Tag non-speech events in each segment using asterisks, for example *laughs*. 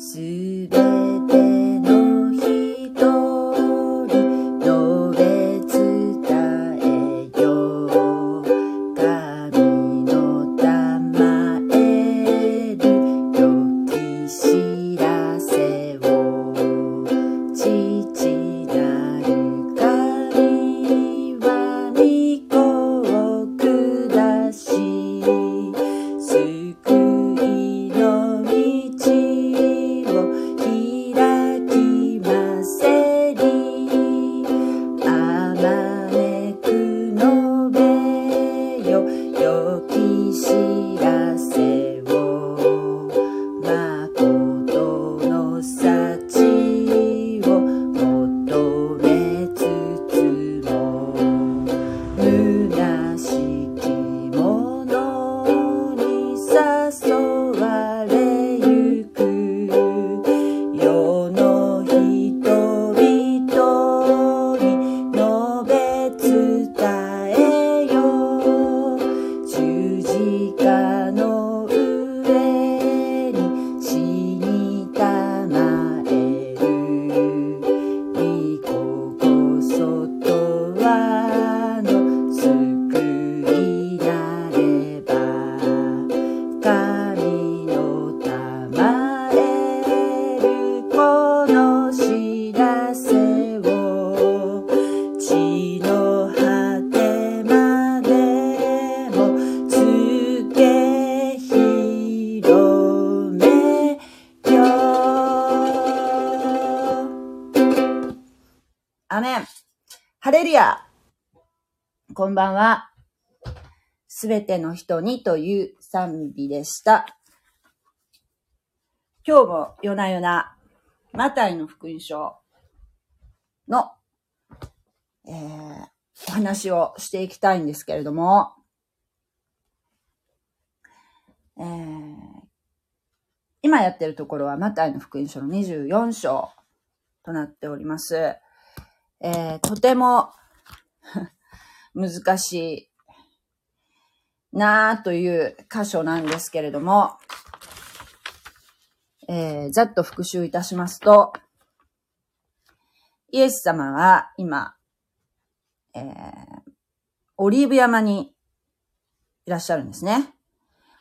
すべべての人にという賛美でした。今日も夜な夜な、マタイの福音書の、えー、お話をしていきたいんですけれども、えー、今やってるところはマタイの福音書の24章となっております。えー、とても *laughs* 難しいなぁという箇所なんですけれども、えー、ざっと復習いたしますと、イエス様は今、えー、オリーブ山にいらっしゃるんですね。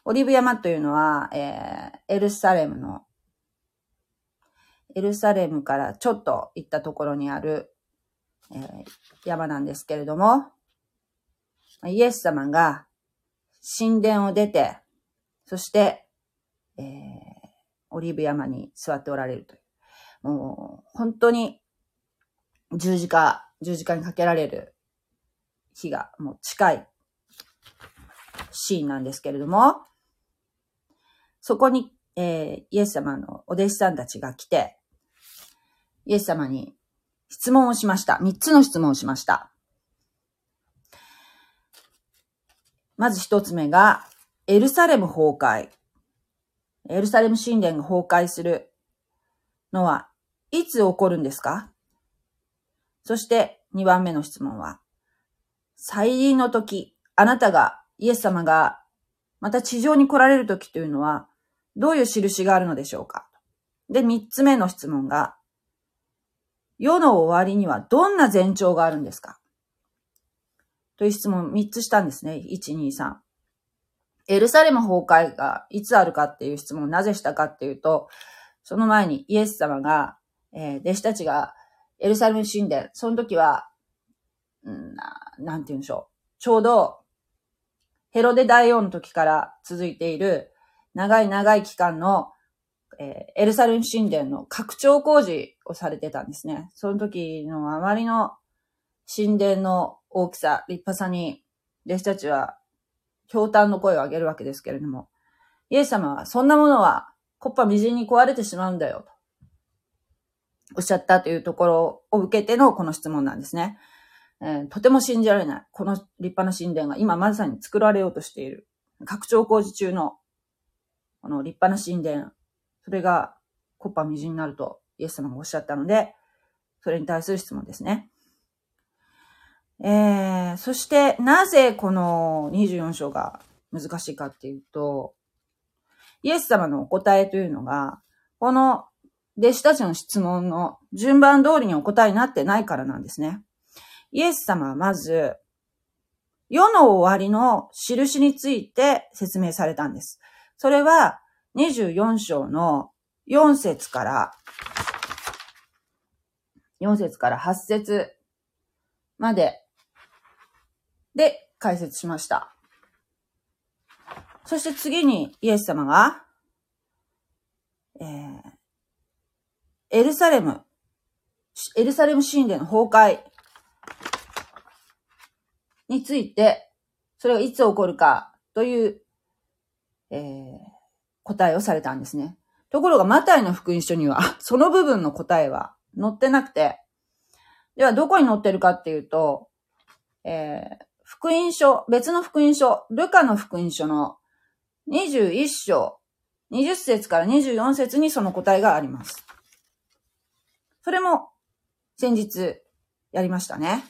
オリーブ山というのは、えー、エルサレムの、エルサレムからちょっと行ったところにある、えー、山なんですけれども、イエス様が神殿を出て、そして、えー、オリーブ山に座っておられるという。もう、本当に十字架、十字架にかけられる日がもう近いシーンなんですけれども、そこに、えー、イエス様のお弟子さんたちが来て、イエス様に質問をしました。三つの質問をしました。まず一つ目が、エルサレム崩壊。エルサレム神殿が崩壊する。のは、いつ起こるんですか？そして二番目の質問は、再臨の時、あなたが、イエス様が、また地上に来られる時というのは、どういう印があるのでしょうか？で、三つ目の質問が、世の終わりにはどんな前兆があるんですか？という質問3つしたんですね。1、2、3。エルサレム崩壊がいつあるかっていう質問をなぜしたかっていうと、その前にイエス様が、えー、弟子たちがエルサレム神殿、その時は、んななんて言うんでしょう。ちょうど、ヘロデ大王の時から続いている長い長い期間の、えー、エルサレム神殿の拡張工事をされてたんですね。その時のあまりの神殿の大きさ、立派さに、弟子たちは、驚嘆の声を上げるわけですけれども、イエス様は、そんなものは、コッパみじんに壊れてしまうんだよ、と。おっしゃったというところを受けてのこの質問なんですね。えー、とても信じられない。この立派な神殿が今まさに作られようとしている。拡張工事中の、この立派な神殿。それが、コッパみじんになると、イエス様がおっしゃったので、それに対する質問ですね。えー、そして、なぜこの24章が難しいかっていうと、イエス様のお答えというのが、この弟子たちの質問の順番通りにお答えになってないからなんですね。イエス様はまず、世の終わりの印について説明されたんです。それは24章の4節から、4節から8節までで解説しました。そして次にイエス様が、えー、エルサレム、エルサレム神殿の崩壊について、それがいつ起こるかという、えー、答えをされたんですね。ところが、マタイの福音書には、*laughs* その部分の答えは載ってなくて、ではどこに載ってるかっていうと、えー、福音書、別の福音書、ルカの福音書の21章、20節から24節にその答えがあります。それも先日やりましたね。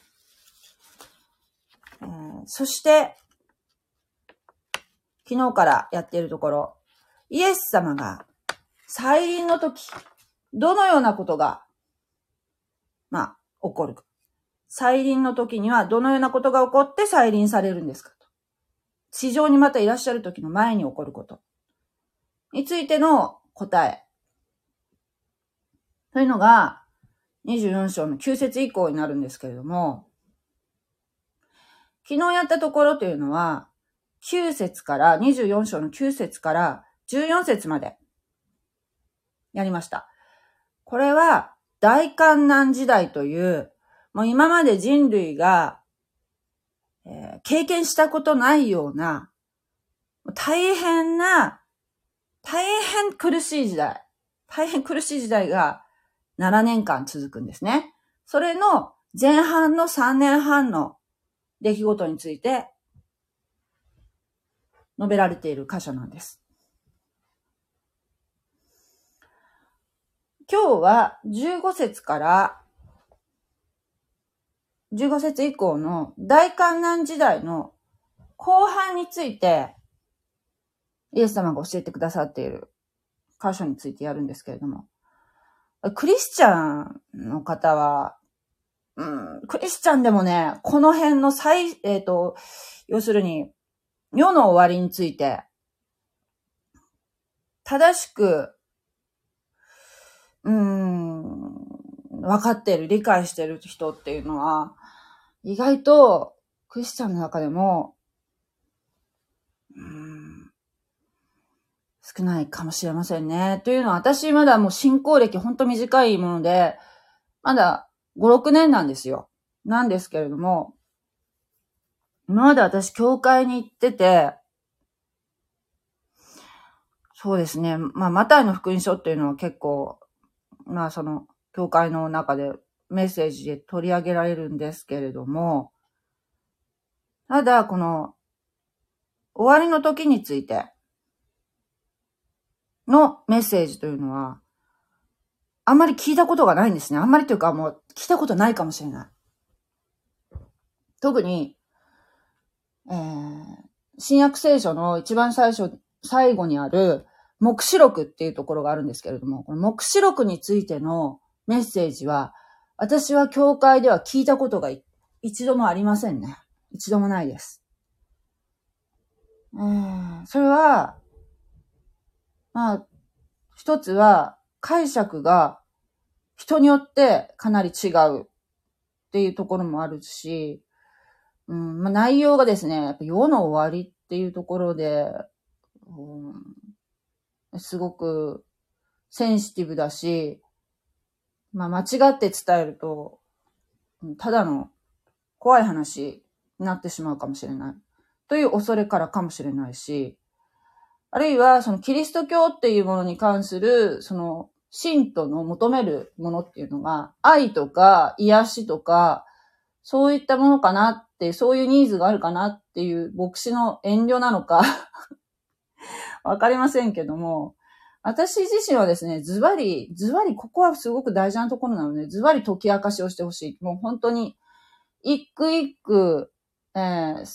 そして、昨日からやっているところ、イエス様が再臨の時、どのようなことが、まあ、起こるか。再臨の時にはどのようなことが起こって再臨されるんですかと。地上にまたいらっしゃる時の前に起こること。についての答え。というのが、24章の9節以降になるんですけれども、昨日やったところというのは、9節から、24章の9節から14節までやりました。これは大観難時代という、もう今まで人類が、えー、経験したことないような、大変な、大変苦しい時代、大変苦しい時代が7年間続くんですね。それの前半の3年半の出来事について述べられている箇所なんです。今日は15節から15節以降の大観難時代の後半についてイエス様が教えてくださっている箇所についてやるんですけれども、クリスチャンの方は、うん、クリスチャンでもね、この辺の最、えっ、ー、と、要するに、世の終わりについて、正しく、うん、分かっている、理解している人っていうのは、意外と、クリスチャンの中でも、少ないかもしれませんね。というのは、私まだもう信仰歴ほんと短いもので、まだ5、6年なんですよ。なんですけれども、今まで私教会に行ってて、そうですね。まあ、マタイの福音書っていうのは結構、まあ、その、教会の中でメッセージで取り上げられるんですけれども、ただ、この、終わりの時について、のメッセージというのは、あんまり聞いたことがないんですね。あんまりというかもう聞いたことないかもしれない。特に、えー、新約聖書の一番最初、最後にある、目視録っていうところがあるんですけれども、この目視録についてのメッセージは、私は教会では聞いたことが一度もありませんね。一度もないです。えー、それは、まあ、一つは解釈が人によってかなり違うっていうところもあるし、うん、まあ、内容がですね、やっぱ世の終わりっていうところで、うん、すごくセンシティブだし、まあ、間違って伝えると、ただの怖い話になってしまうかもしれない。という恐れからかもしれないし、あるいは、そのキリスト教っていうものに関する、その、信徒の求めるものっていうのが、愛とか癒しとか、そういったものかなって、そういうニーズがあるかなっていう牧師の遠慮なのか *laughs* わかりませんけども、私自身はですね、ズバリ、ズバリ、ここはすごく大事なところなので、ズバリ解き明かしをしてほしい。もう本当に、一句一句、えー、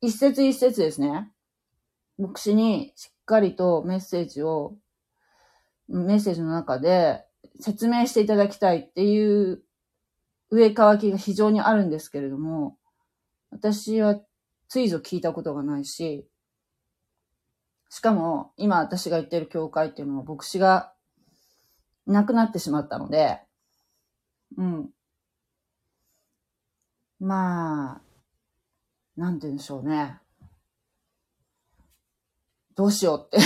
一節一節ですね。牧師にしっかりとメッセージを、メッセージの中で説明していただきたいっていう上乾きが非常にあるんですけれども、私はついぞ聞いたことがないし、しかも今私が言ってる教会っていうのは牧師がいなくなってしまったので、うん。まあ、なんて言うんでしょうね。どうしようって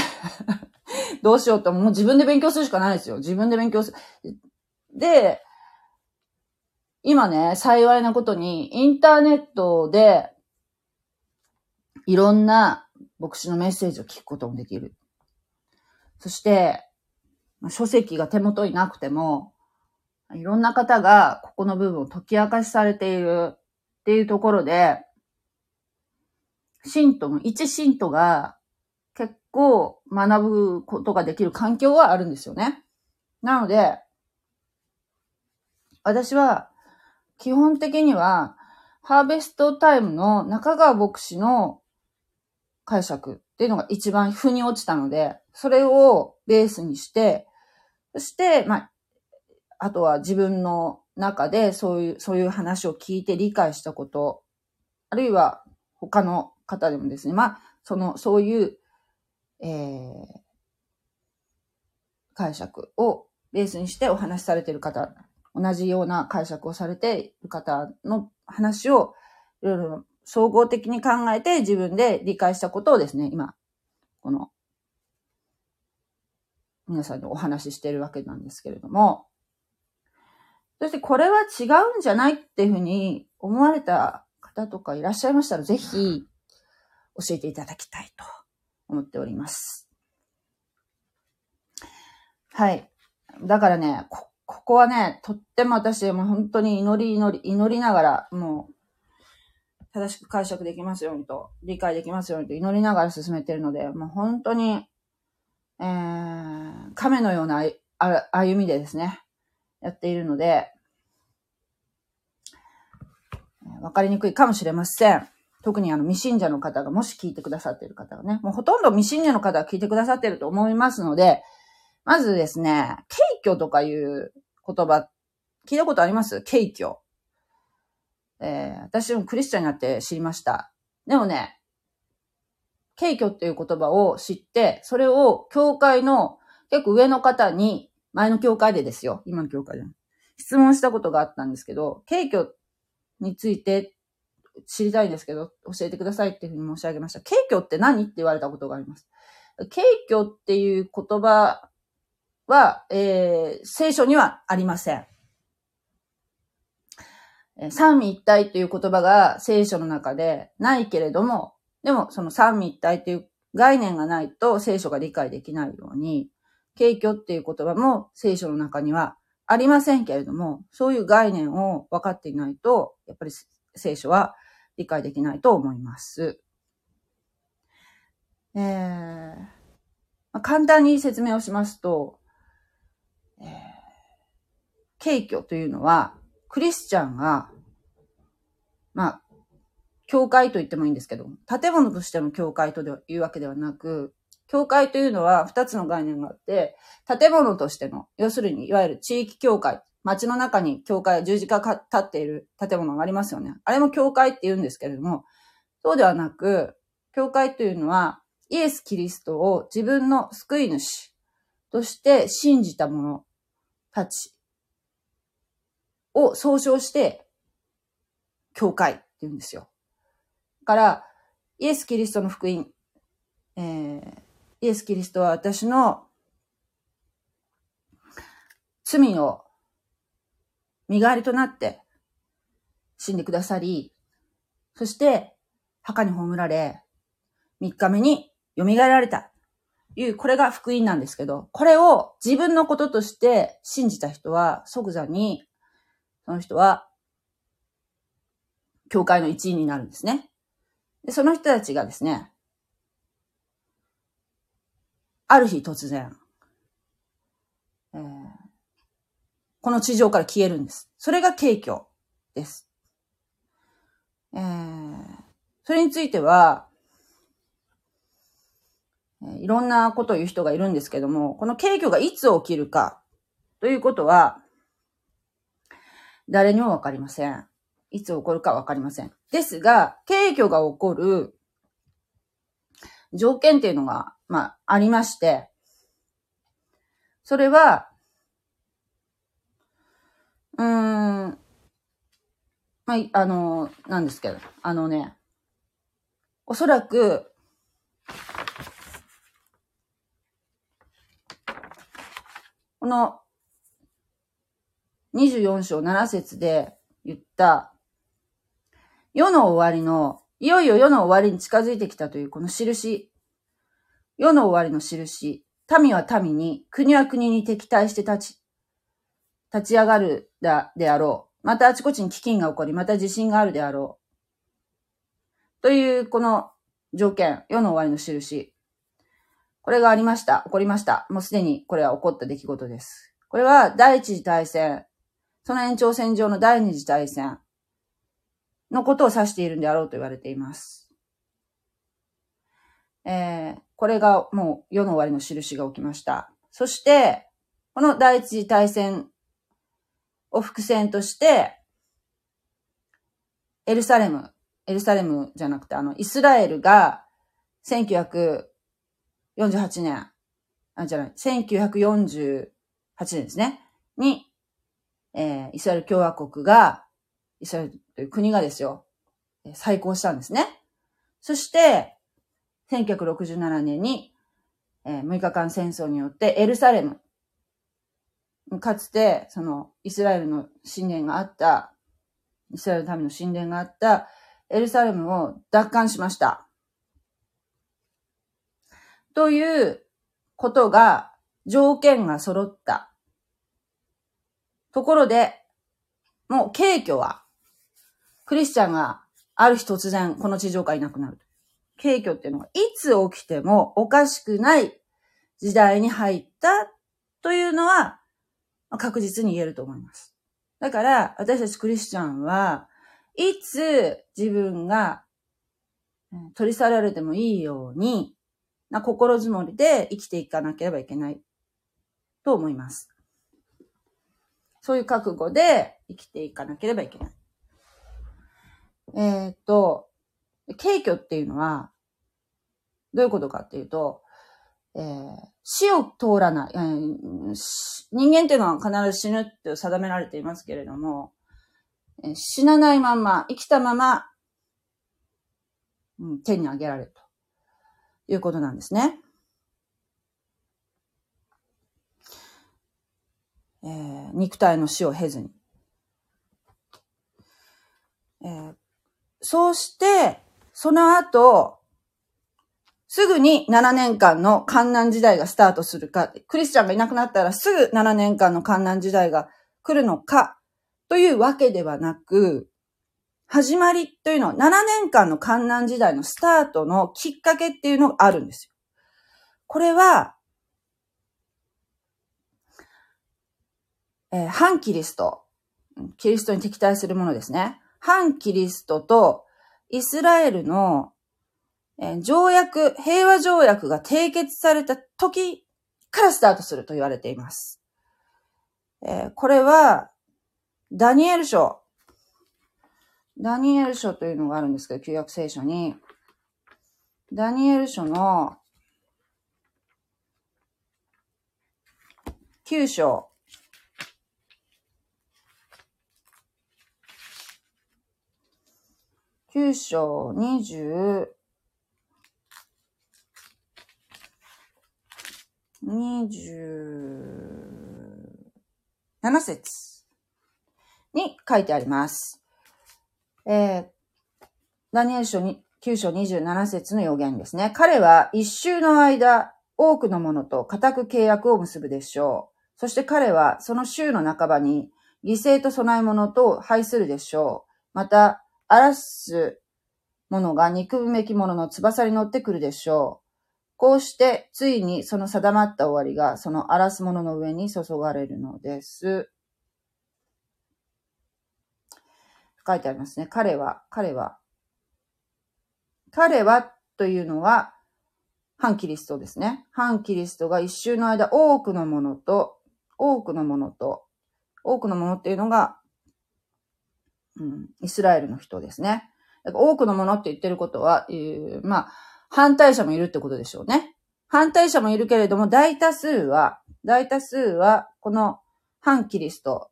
*laughs* どうしようって、もう自分で勉強するしかないですよ。自分で勉強する。で、今ね、幸いなことに、インターネットで、いろんな牧師のメッセージを聞くこともできる。そして、書籍が手元になくても、いろんな方がここの部分を解き明かしされているっていうところで、信徒の、一信徒が結構学ぶことができる環境はあるんですよね。なので、私は基本的にはハーベストタイムの中川牧師の解釈っていうのが一番腑に落ちたので、それをベースにして、そして、まあ、あとは自分の中でそういう、そういう話を聞いて理解したこと、あるいは他の方でもですね、まあ、その、そういう、えー、解釈をベースにしてお話しされている方、同じような解釈をされている方の話を、いろいろ総合的に考えて自分で理解したことをですね、今、この、皆さんにお話ししているわけなんですけれども、そしてこれは違うんじゃないっていうふうに思われた方とかいらっしゃいましたら、ぜひ教えていただきたいと思っております。はい。だからね、こ、ここはね、とっても私、もう本当に祈り祈り、祈りながら、もう、正しく解釈できますようにと、理解できますようにと祈りながら進めているので、もう本当に、えー、亀のような歩みでですね、やっているので、わかりにくいかもしれません。特にあの未信者の方が、もし聞いてくださっている方がね、もうほとんど未信者の方が聞いてくださっていると思いますので、まずですね、軽挙とかいう言葉、聞いたことあります？軽挙。えー、私もクリスチャンになって知りました。でもね、敬虚っていう言葉を知って、それを教会の結構上の方に、前の教会でですよ、今の教会で。質問したことがあったんですけど、敬虚について知りたいんですけど、教えてくださいっていうふうに申し上げました。敬虚って何って言われたことがあります。敬虚っていう言葉は、えー、聖書にはありません。三位一体という言葉が聖書の中でないけれども、でもその三位一体という概念がないと聖書が理解できないように、敬虚っていう言葉も聖書の中にはありませんけれども、そういう概念を分かっていないと、やっぱり聖書は理解できないと思います。えーまあ、簡単に説明をしますと、えー、敬虚というのは、クリスチャンが、まあ、教会と言ってもいいんですけど、建物としての教会というわけではなく、教会というのは二つの概念があって、建物としての、要するに、いわゆる地域教会、街の中に教会、十字架が立っている建物がありますよね。あれも教会って言うんですけれども、そうではなく、教会というのは、イエス・キリストを自分の救い主として信じた者たちを総称して、教会って言うんですよ。だから、イエス・キリストの福音、えー、イエス・キリストは私の罪の身代わりとなって死んでくださり、そして墓に葬られ、三日目に蘇られた。いう、これが福音なんですけど、これを自分のこととして信じた人は即座にその人は、教会の一員になるんですね。で、その人たちがですね、ある日突然、えー、この地上から消えるんです。それが景挙です。えー、それについては、いろんなことを言う人がいるんですけども、この景挙がいつ起きるかということは、誰にもわかりません。いつ起こるかわかりません。ですが、軽挙が起こる条件っていうのが、まあ、ありまして、それは、うーん、まあ、あの、なんですけど、あのね、おそらく、この24章7節で言った、世の終わりの、いよいよ世の終わりに近づいてきたというこの印、世の終わりの印、民は民に、国は国に敵対して立ち、立ち上がるだ、であろう。またあちこちに飢饉が起こり、また地震があるであろう。という、この条件、世の終わりの印。これがありました。起こりました。もうすでにこれは起こった出来事です。これは第一次大戦、その延長線上の第二次大戦のことを指しているんであろうと言われています。えー、これがもう世の終わりの印が起きました。そして、この第一次大戦を伏線として、エルサレム、エルサレムじゃなくて、あの、イスラエルが1948年、あ、じゃない、1948年ですね、に、えー、イスラエル共和国が、イスラエルという国がですよ、再興したんですね。そして、1967年に、えー、6日間戦争によってエルサレム、かつて、その、イスラエルの神殿があった、イスラエルの民の神殿があったエルサレムを奪還しました。ということが、条件が揃った。ところで、もう軽挙は、クリスチャンがある日突然この地上からいなくなる。軽挙っていうのがいつ起きてもおかしくない時代に入ったというのは確実に言えると思います。だから、私たちクリスチャンは、いつ自分が取り去られてもいいように、な心づもりで生きていかなければいけないと思います。そういう覚悟で生きていかなければいけない。えっ、と、軽挙っていうのは、どういうことかっていうと、えー、死を通らない、えー、人間っていうのは必ず死ぬって定められていますけれども、えー、死なないまま、生きたまま、うん、手に上げられるということなんですね。えー、肉体の死を経ずに。えー、そうして、その後、すぐに7年間の観難時代がスタートするか、クリスチャンがいなくなったらすぐ7年間の観難時代が来るのか、というわけではなく、始まりというのは7年間の観難時代のスタートのきっかけっていうのがあるんですよ。これは、えー、反キリスト。キリストに敵対するものですね。反キリストとイスラエルのえ条約、平和条約が締結された時からスタートすると言われています。えー、これは、ダニエル書。ダニエル書というのがあるんですけど、旧約聖書に。ダニエル書の9章。9章20、27節に書いてあります。えー、ダニエル書に9章27節の予言ですね。彼は一周の間、多くの者と固く契約を結ぶでしょう。そして彼はその週の半ばに犠牲と供え物と廃するでしょう。また、荒らす者が憎むべき者の翼に乗ってくるでしょう。こうして、ついにその定まった終わりが、その荒らす者の上に注がれるのです。書いてありますね。彼は、彼は。彼はというのは、反キリストですね。反キリストが一周の間多くのものと多くのものと、多くのものっていうのが、うん、イスラエルの人ですね。多くのものって言ってることは、えー、まあ、反対者もいるってことでしょうね。反対者もいるけれども、大多数は、大多数は、この反キリスト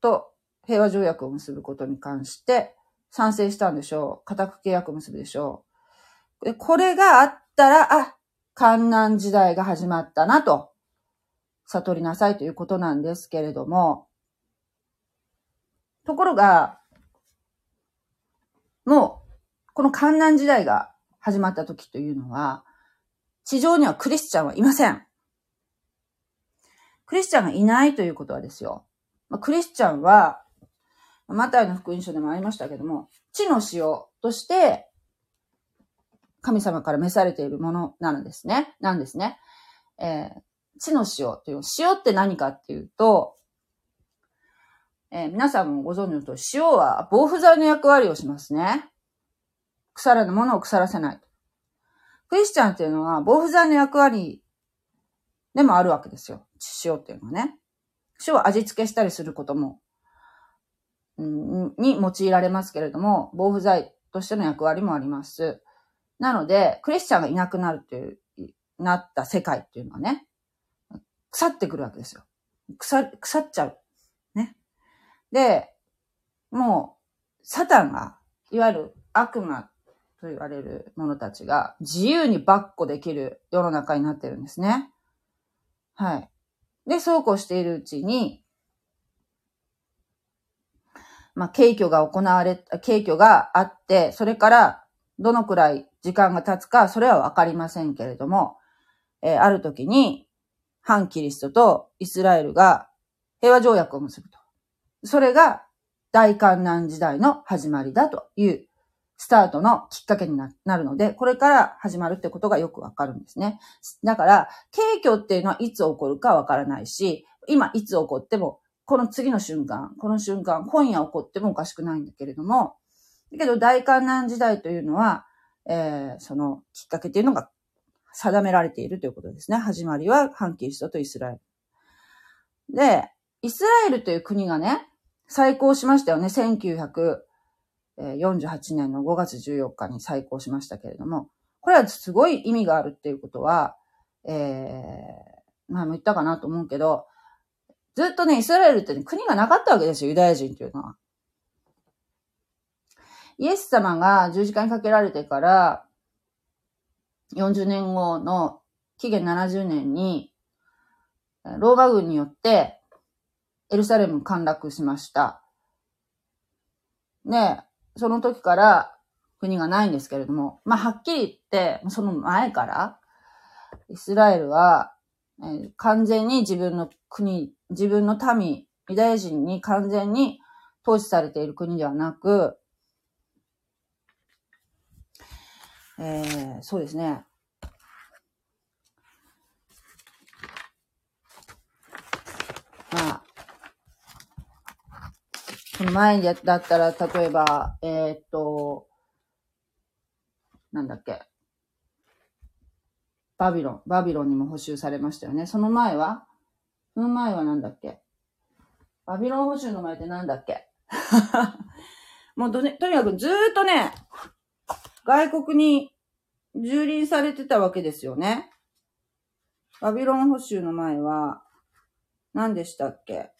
と平和条約を結ぶことに関して賛成したんでしょう。家宅契約を結ぶでしょう。で、これがあったら、あ、観南時代が始まったなと、悟りなさいということなんですけれども、ところが、もう、この観南時代が始まった時というのは、地上にはクリスチャンはいません。クリスチャンがいないということはですよ。ま、クリスチャンは、マタイの福音書でもありましたけども、地の塩として、神様から召されているものなんですね。なんですね。えー、地の塩という、塩って何かっていうと、えー、皆さんもご存知のと塩は防腐剤の役割をしますね。腐らぬものを腐らせない。クリスチャンっていうのは防腐剤の役割でもあるわけですよ。塩っていうのはね。塩は味付けしたりすることも、うん、に用いられますけれども、防腐剤としての役割もあります。なので、クリスチャンがいなくなるっていう、なった世界っていうのはね、腐ってくるわけですよ。腐、腐っちゃう。で、もう、サタンが、いわゆる悪魔と言われる者たちが自由にバッコできる世の中になってるんですね。はい。で、そうこうしているうちに、まあ、軽挙が行われ、軽挙があって、それからどのくらい時間が経つか、それはわかりませんけれども、えー、ある時に、反キリストとイスラエルが平和条約を結ぶと。それが大観難時代の始まりだというスタートのきっかけになるので、これから始まるってことがよくわかるんですね。だから、景挙っていうのはいつ起こるかわからないし、今いつ起こっても、この次の瞬間、この瞬間、今夜起こってもおかしくないんだけれども、だけど大観難時代というのは、えー、そのきっかけっていうのが定められているということですね。始まりは反キリストとイスラエル。で、イスラエルという国がね、再興しましたよね。1948年の5月14日に再興しましたけれども、これはすごい意味があるっていうことは、えー、まあも言ったかなと思うけど、ずっとね、イスラエルって、ね、国がなかったわけですよ、ユダヤ人っていうのは。イエス様が十字架にかけられてから、40年後の紀元70年に、ローマ軍によってエルサレム陥落しました。ねその時から国がないんですけれども、まあ、はっきり言って、その前から、イスラエルは、えー、完全に自分の国、自分の民、ユダヤ人に完全に統治されている国ではなく、えー、そうですね。まあ、その前だったら、例えば、えー、っと、なんだっけ。バビロン。バビロンにも補修されましたよね。その前は？その前はなんだっけ？バビロン補修の前ってなんだっけ？*laughs* もうと、にかくずーっとね、外国に蹂躙されてたわけですよね。バビロン補修の前は、何でしたっけ？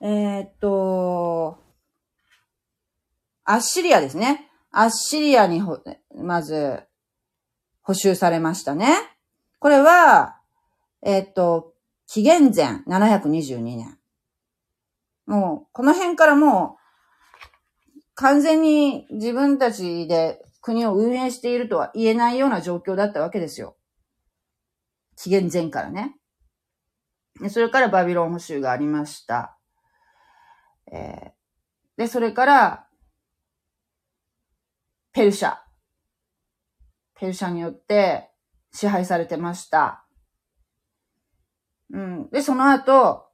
えー、っと、アッシリアですね。アッシリアにほ、まず、補修されましたね。これは、えー、っと、紀元前722年。もう、この辺からもう、完全に自分たちで国を運営しているとは言えないような状況だったわけですよ。紀元前からね。それからバビロン捕囚がありました。えー、で、それから、ペルシャ。ペルシャによって支配されてました。うん。で、その後、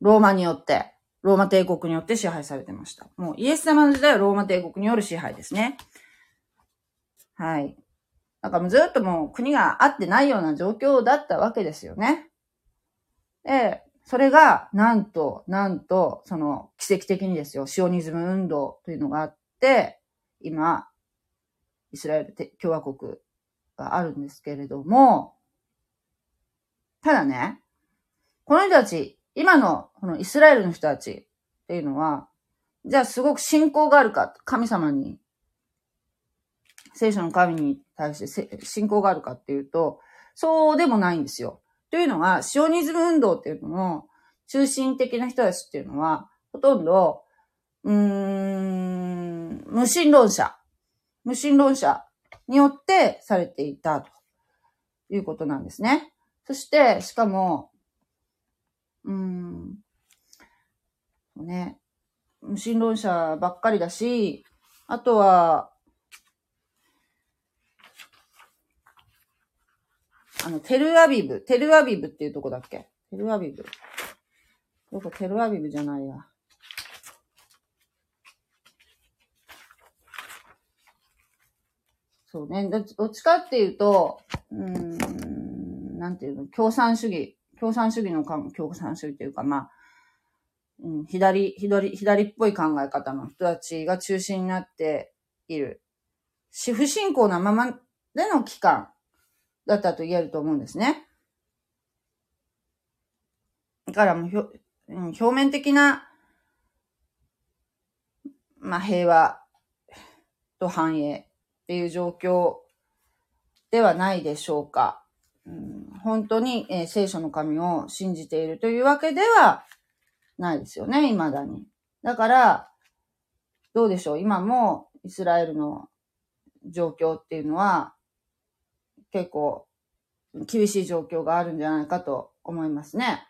ローマによって、ローマ帝国によって支配されてました。もうイエス様の時代はローマ帝国による支配ですね。はい。なんかもうずっともう国があってないような状況だったわけですよね。で、それが、なんと、なんと、その、奇跡的にですよ、シオニズム運動というのがあって、今、イスラエル共和国があるんですけれども、ただね、この人たち、今のこのイスラエルの人たちっていうのは、じゃあすごく信仰があるか、神様に、聖書の神に対して信仰があるかっていうと、そうでもないんですよ。というのは、シオニズム運動っていうのの中心的な人たちっていうのは、ほとんど、うーん、無神論者、無神論者によってされていたということなんですね。そして、しかも、うーん、ね、無神論者ばっかりだし、あとは、あの、テルアビブ、テルアビブっていうとこだっけ？テルアビブ。どこテルアビブじゃないや。そうね。どっちかっていうと、うん、なんていうの、共産主義。共産主義のか、共産主義というか、まあ、うん、左、左、左っぽい考え方の人たちが中心になっている。不信仰なままでの期間だったと言えると思うんですね。だからもう、表面的な、まあ、平和と繁栄っていう状況ではないでしょうか。うん、本当に、えー、聖書の神を信じているというわけではないですよね、未だに。だから、どうでしょう、今もイスラエルの状況っていうのは、結構厳しい状況があるんじゃないかと思いますね。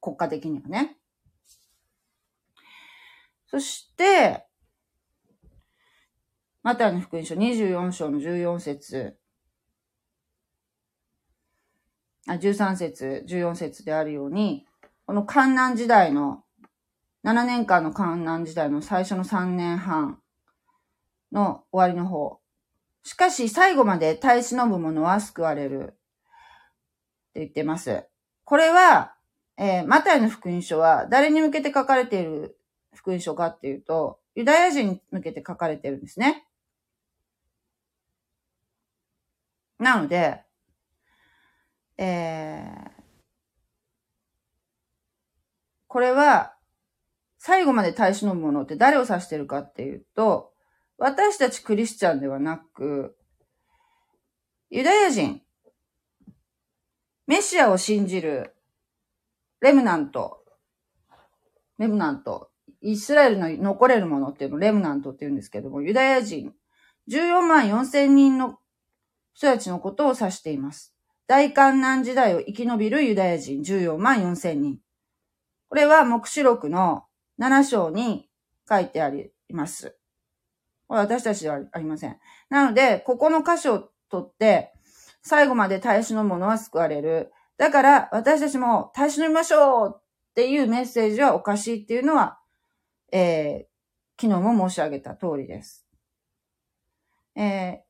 国家的にはね。そして、マタイの福音書24章の14節あ、13節、14節であるように、この観難時代の、7年間の観難時代の最初の3年半の終わりの方。しかし最後まで耐え忍ぶ者は救われる。って言ってます。これは、えー、マタイの福音書は誰に向けて書かれている福音書かっていうと、ユダヤ人に向けて書かれてるんですね。なので、えー、これは、最後まで耐え忍ぶものって誰を指してるかっていうと、私たちクリスチャンではなく、ユダヤ人、メシアを信じるレムナント、レムナント、イスラエルの残れるものっていうのをレムナントって言うんですけども、ユダヤ人、14万4千人の人たちのことを指しています。大観難時代を生き延びるユダヤ人14万4千人。これは目視録の7章に書いてあります。私たちではありません。なので、ここの箇所を取って、最後まで耐え忍ぶ者は救われる。だから、私たちも耐え忍びましょうっていうメッセージはおかしいっていうのは、えー、昨日も申し上げた通りです。え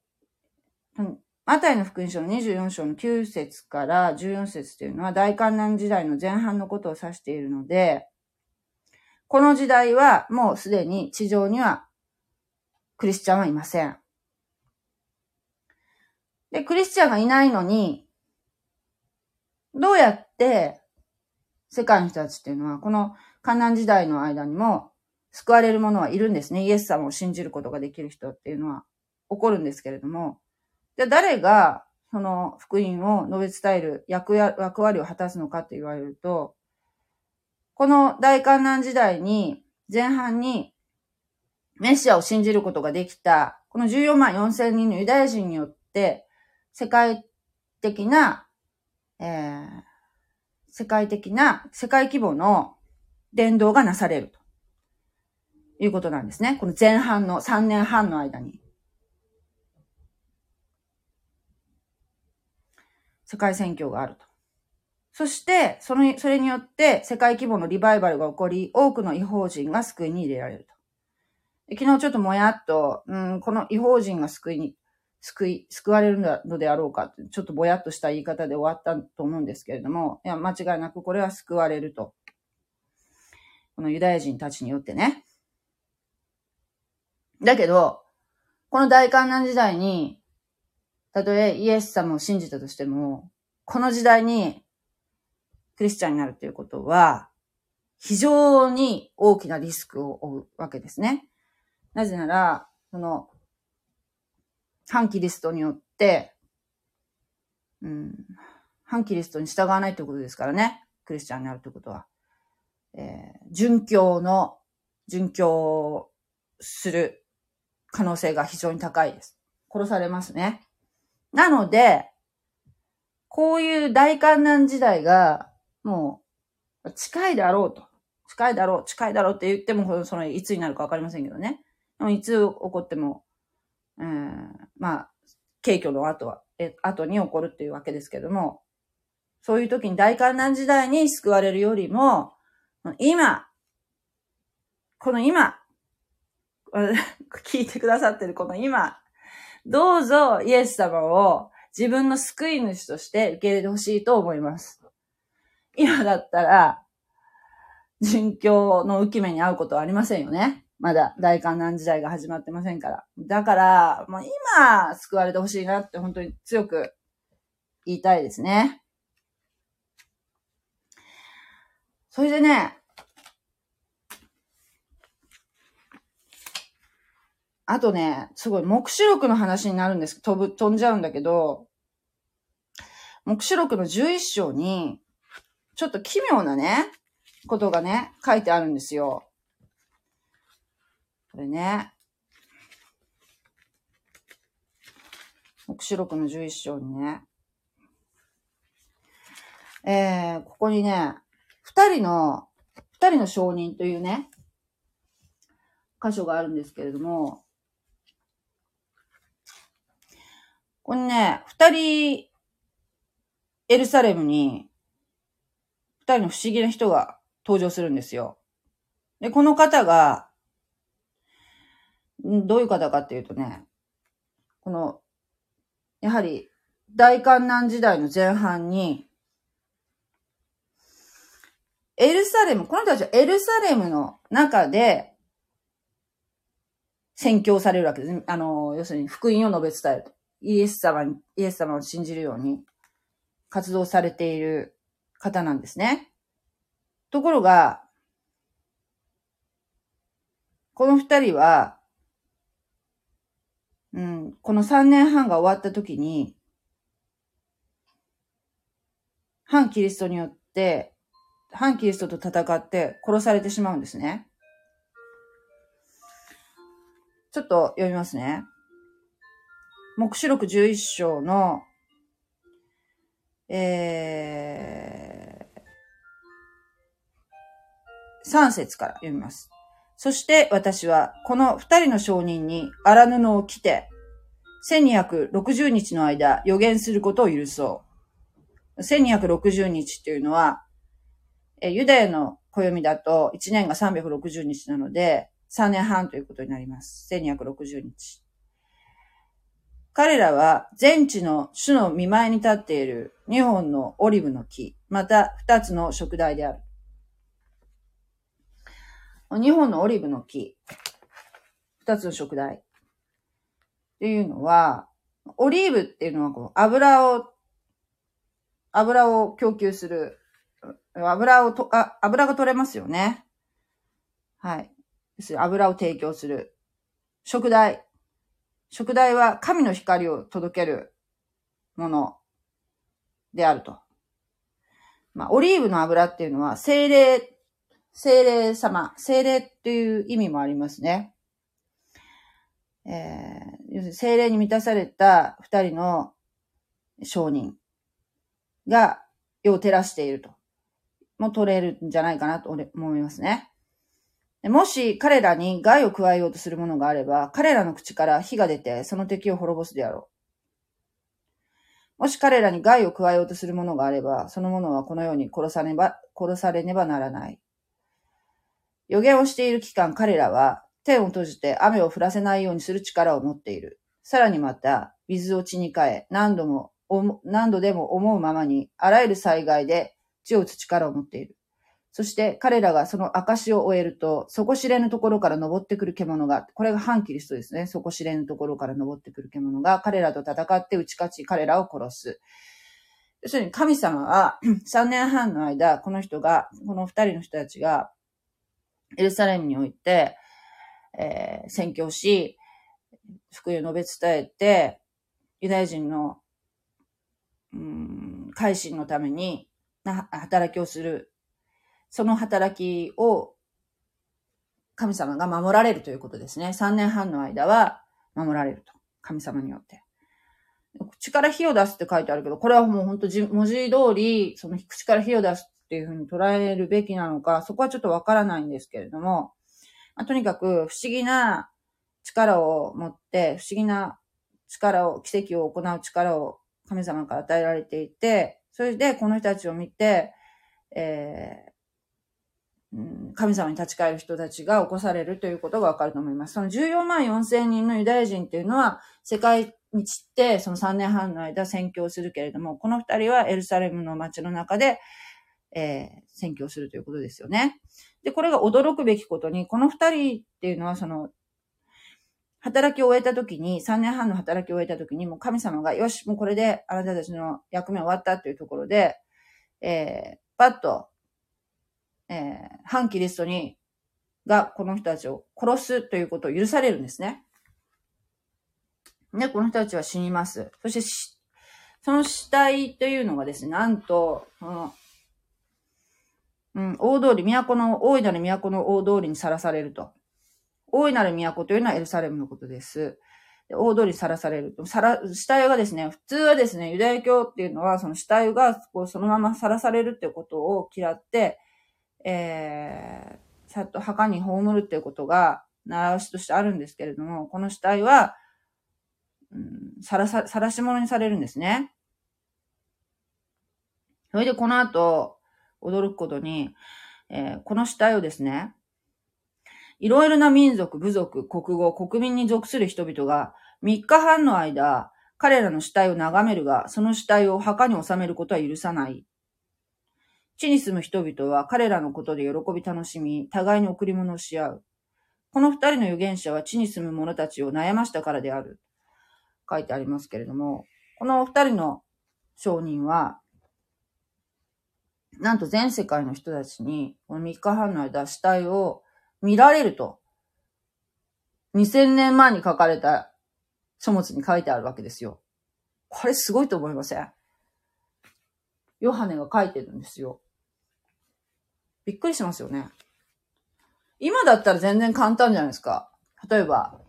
ー、マタイの福音書の24章の9節から14節というのは大観難時代の前半のことを指しているので、この時代はもうすでに地上にはクリスチャンはいません。で、クリスチャンがいないのに、どうやって世界の人たちっていうのは、この観難時代の間にも救われる者はいるんですね。イエス様を信じることができる人っていうのは起こるんですけれども、じゃあ誰がその福音を述べ伝える役や役割を果たすのかって言われると、この大観難時代に前半にメシアを信じることができた、この14万4千人のユダヤ人によって、世界的な、えー、世界的な、世界規模の伝道がなされるということなんですね。この前半の3年半の間に。世界選挙があると。そして、その、それによって世界規模のリバイバルが起こり、多くの違法人が救いに入れられると。昨日ちょっともやっと、うん、この違法人が救いに、救い、救われるのであろうか、ちょっとぼやっとした言い方で終わったと思うんですけれども、いや、間違いなくこれは救われると。このユダヤ人たちによってね。だけど、この大観難時代に、たとえイエス様を信じたとしても、この時代にクリスチャンになるということは、非常に大きなリスクを負うわけですね。なぜなら、その、反キリストによって、うん、反キリストに従わないということですからね。クリスチャンになるということは。えー、殉教の、殉教する可能性が非常に高いです。殺されますね。なので、こういう大観難時代が、もう、近いだろうと。近いだろう、近いだろうって言っても、その、いつになるかわかりませんけどね。いつ起こっても、えー、まあ、景挙の後は、え、後に起こるっていうわけですけども、そういう時に大観難時代に救われるよりも、今、この今、*laughs* 聞いてくださってるこの今、どうぞイエス様を自分の救い主として受け入れてほしいと思います。今だったら、殉教の浮き目に遭うことはありませんよね。まだ大観難時代が始まってませんから。だから、もう今、救われてほしいなって本当に強く言いたいですね。それでね、あとね、すごい、目視録の話になるんです。飛ぶ、飛んじゃうんだけど、目視録の11章に、ちょっと奇妙なね、ことがね、書いてあるんですよ。これね。目視録の11章にね。えー、ここにね、二人の、二人の証人というね、箇所があるんですけれども、これね、二人、エルサレムに、二人の不思議な人が登場するんですよ。で、この方が、どういう方かっていうとね、この、やはり、大観難時代の前半に、エルサレム、この人たちはエルサレムの中で、宣教されるわけです。あの、要するに福音を述べ伝えると。イエス様に、イエス様を信じるように活動されている方なんですね。ところが、この二人は、この三年半が終わった時に、反キリストによって、反キリストと戦って殺されてしまうんですね。ちょっと読みますね。目視録11章の、えー、3節から読みます。そして私はこの二人の証人に荒布を着て、1260日の間予言することを許そう。1260日っていうのは、えユダヤの暦だと1年が360日なので、3年半ということになります。1260日。彼らは全地の主の見舞いに立っている2本のオリブの木、また2つの食材である。2本のオリブの木、2つの食材っていうのは、オリーブっていうのはこう油を、油を供給する、油をと、あ、油が取れますよね。はい。油を提供する。食材。食材は神の光を届けるものであると。まあ、オリーブの油っていうのは精霊、精霊様、精霊っていう意味もありますね。えー、要するに精霊に満たされた二人の商人が世を照らしていると。も取れるんじゃないかなと思いますね。もし彼らに害を加えようとするものがあれば、彼らの口から火が出て、その敵を滅ぼすであろう。もし彼らに害を加えようとするものがあれば、そのものはこのように殺さねば、殺されねばならない。予言をしている期間、彼らは天を閉じて雨を降らせないようにする力を持っている。さらにまた、水を血に変え、何度も、何度でも思うままに、あらゆる災害で地を打つ力を持っている。そして彼らがその証を終えると、底知れぬところから登ってくる獣が、これが反キリストですね。底知れぬところから登ってくる獣が、彼らと戦って打ち勝ち、彼らを殺す。要するに神様は *clears throat* 3年半の間、この人が、この二人の人たちが、エルサレムにおいて、えー、宣教し、福音を述べ伝えて、ユダヤ人の、うん、改心のために、な、働きをする。その働きを、神様が守られるということですね。3年半の間は守られると。神様によって。口から火を出すって書いてあるけど、これはもう本当文字通り、その口から火を出すっていうふうに捉えるべきなのか、そこはちょっとわからないんですけれども、まあ、とにかく不思議な力を持って、不思議な力を、奇跡を行う力を神様から与えられていて、それでこの人たちを見て、えー、神様に立ち返る人たちが起こされるということがわかると思います。その14万4千人のユダヤ人っていうのは、世界に散って、その3年半の間宣教するけれども、この二人はエルサレムの街の中で、えー、宣教するということですよね。で、これが驚くべきことに、この二人っていうのは、その、働きを終えた時に、3年半の働きを終えた時に、もう神様が、よし、もうこれであなたたちの役目終わったというところで、えー、パッと、えー、反キリストに、が、この人たちを殺すということを許されるんですね。ね、この人たちは死にます。そして、その死体というのがですね、なんと、この、うん、大通り、都の、大いなる都の大通りにさらされると。大いなる都というのはエルサレムのことです。大通りさらされると。さら、死体がですね、普通はですね、ユダヤ教っていうのは、その死体がこうそのままさらされるっていうことを嫌って、えー、さっと墓に葬るっていうことが習わしとしてあるんですけれども、この死体は、うん、さらさ、さらし物にされるんですね。それでこの後、驚くことに、えー、この死体をですね、いろいろな民族、部族、国語、国民に属する人々が3日半の間、彼らの死体を眺めるが、その死体を墓に収めることは許さない。地に住む人々は彼らのことで喜び楽しみ、互いに贈り物をし合う。この二人の預言者は地に住む者たちを悩ましたからである。書いてありますけれども、この二人の証人は、なんと全世界の人たちに、この3日半の間死体を見られると。2000年前に書かれた書物に書いてあるわけですよ。これすごいと思いません？ヨハネが書いてるんですよ。びっくりしますよね。今だったら全然簡単じゃないですか。例えば、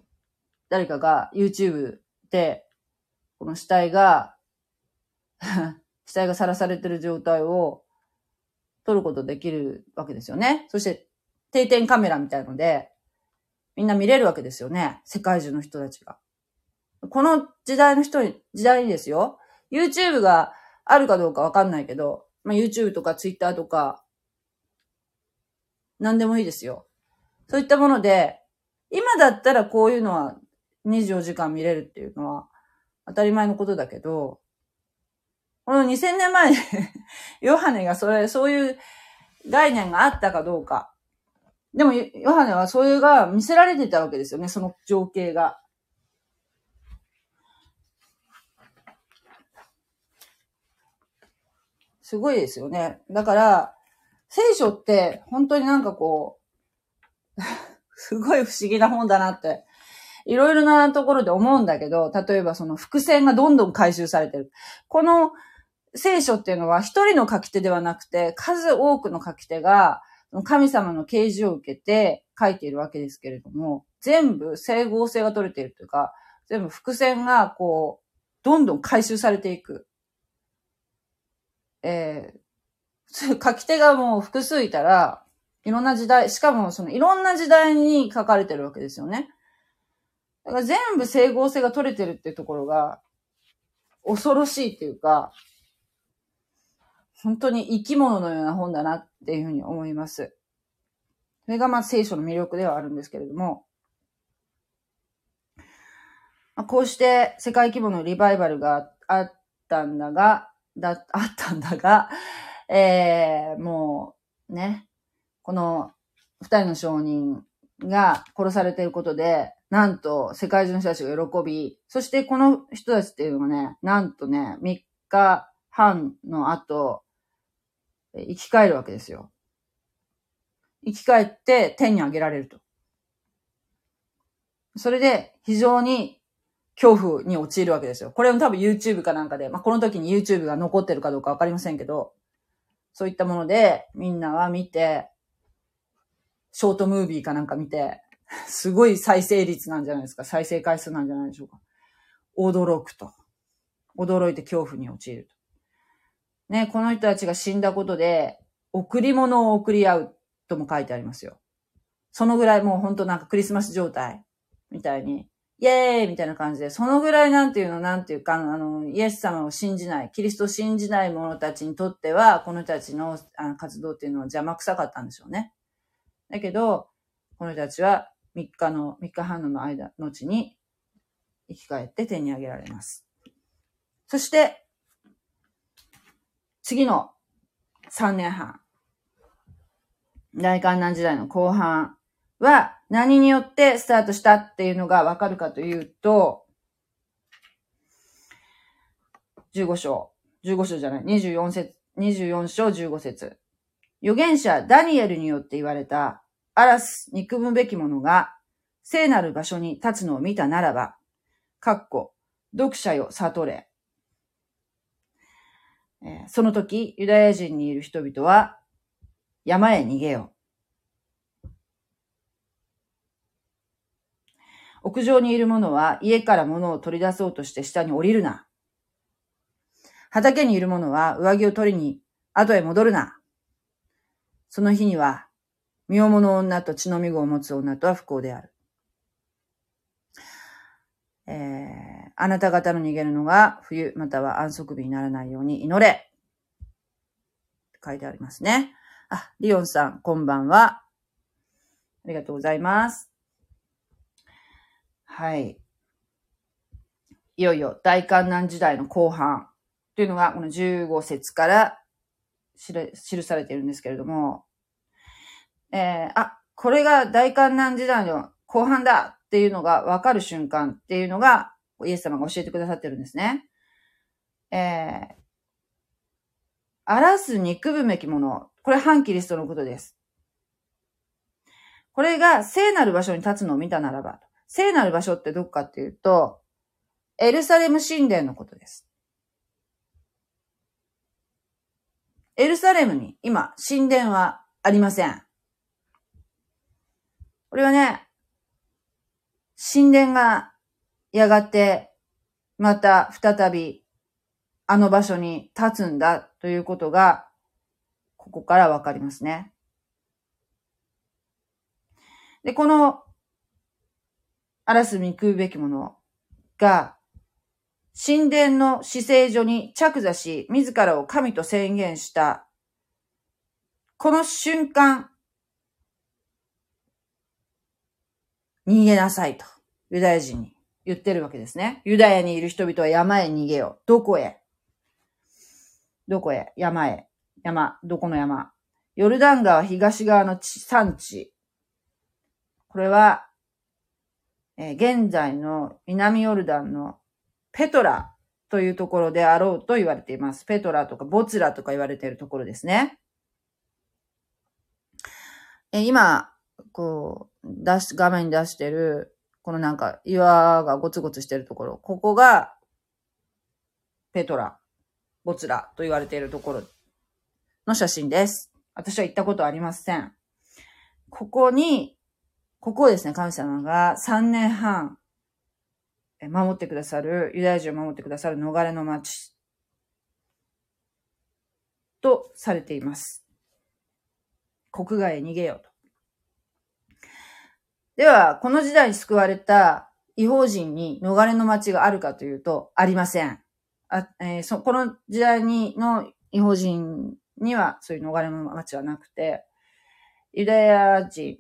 誰かが YouTube で、この死体が *laughs* 死体がさらされてる状態を撮ることできるわけですよね。そして定点カメラみたいので、みんな見れるわけですよね。世界中の人たちが。この時代の人に、時代にですよ。YouTube があるかどうかわかんないけど、まあ、YouTube とか Twitter とか、何でもいいですよ。そういったもので、今だったらこういうのは24時間見れるっていうのは当たり前のことだけど、この2000年前 *laughs* ヨハネがそれ、そういう概念があったかどうか。でも、ヨハネはそれが見せられてたわけですよね、その情景が。すごいですよね。だから、聖書って本当になんかこう、*laughs* すごい不思議な本だなって、いろいろなところで思うんだけど、例えばその伏線がどんどん回収されてる。この聖書っていうのは一人の書き手ではなくて、数多くの書き手が神様の啓示を受けて書いているわけですけれども、全部整合性が取れているというか、全部伏線がこう、どんどん回収されていく。えー、書き手がもう複数いたら、いろんな時代、しかもそのいろんな時代に書かれてるわけですよね。だから全部整合性が取れてるっていうところが、恐ろしいっていうか、本当に生き物のような本だなっていうふうに思います。それがまあ聖書の魅力ではあるんですけれども、まあ、こうして世界規模のリバイバルがあったんだが、だ、*laughs* あったんだが、えー、もう、ね、この二人の証人が殺されていることで、なんと世界中の人たちが喜び、そしてこの人たちっていうのがね、なんとね、3日半の後、生き返るわけですよ。生き返って天に上げられると。それで非常に恐怖に陥るわけですよ。これも多分 YouTube かなんかで、まあ、この時に YouTube が残ってるかどうかわかりませんけど、そういったものでみんなは見て、ショートムービーかなんか見て、すごい再生率なんじゃないですか。再生回数なんじゃないでしょうか。驚くと。驚いて恐怖に陥ると。ね、この人たちが死んだことで、贈り物を贈り合うとも書いてありますよ。そのぐらいもうほんとなんかクリスマス状態みたいに、イェーイみたいな感じで、そのぐらいなんていうの、なんていうか、あの、イエス様を信じない、キリストを信じない者たちにとっては、この人たちのあの活動っていうのは邪魔くさかったんでしょうね。だけど、この人たちは3日の、3日半の間、後に生き返って天に上げられます。そして、次の3年半。大観難時代の後半は何によってスタートしたっていうのがわかるかというと、15章、15章じゃない、24節、24章15節預言者ダニエルによって言われた、アラス憎むべき者が聖なる場所に立つのを見たならば、かっこ、読者よ悟れ。その時、ユダヤ人にいる人々は、山へ逃げよう。屋上にいる者は家から物を取り出そうとして下に降りるな。畑にいる者は上着を取りに後へ戻るな。その日には、身重の女と血のみ子を持つ女とは不幸である。えー、あなた方の逃げるのが冬または安息日にならないように祈れ。書いてありますね。あ、リオンさん、こんばんは。ありがとうございます。はい。いよいよ大観難時代の後半というのがこの15節から記されているんですけれども、えー、あ、これが大観難時代の後半だっていうのが分かる瞬間っていうのが、イエス様が教えてくださってるんですね。えー、荒らす憎むべきもの。これ反キリストのことです。これが聖なる場所に立つのを見たならば、聖なる場所ってどこかっていうと、エルサレム神殿のことです。エルサレムに今、神殿はありません。これはね、神殿がやがてまた再びあの場所に立つんだということが、ここからわかりますね。で、この、あらすみ食うべきものが、神殿の死聖所に着座し、自らを神と宣言した、この瞬間、逃げなさいと、ユダヤ人に言ってるわけですね。ユダヤにいる人々は山へ逃げよう。どこへ？どこへ？山へ。山。どこの山？ヨルダン川東側の地産地。これは、えー、現在の南ヨルダンのペトラというところであろうと言われています。ペトラとかボツラとか言われているところですね。え今、こう、出し、画面に出してる、このなんか岩がゴツゴツしてるところ、ここがペトラ、ボツラと言われているところの写真です。私は行ったことありません。ここに、ここをですね、神様が3年半守ってくださる、ユダヤ人を守ってくださる逃れの町とされています。国外へ逃げようと。では、この時代に救われた違法人に逃れの町があるかというと、ありません。あえー、そこの時代にの違法人にはそういう逃れの町はなくて、ユダヤ人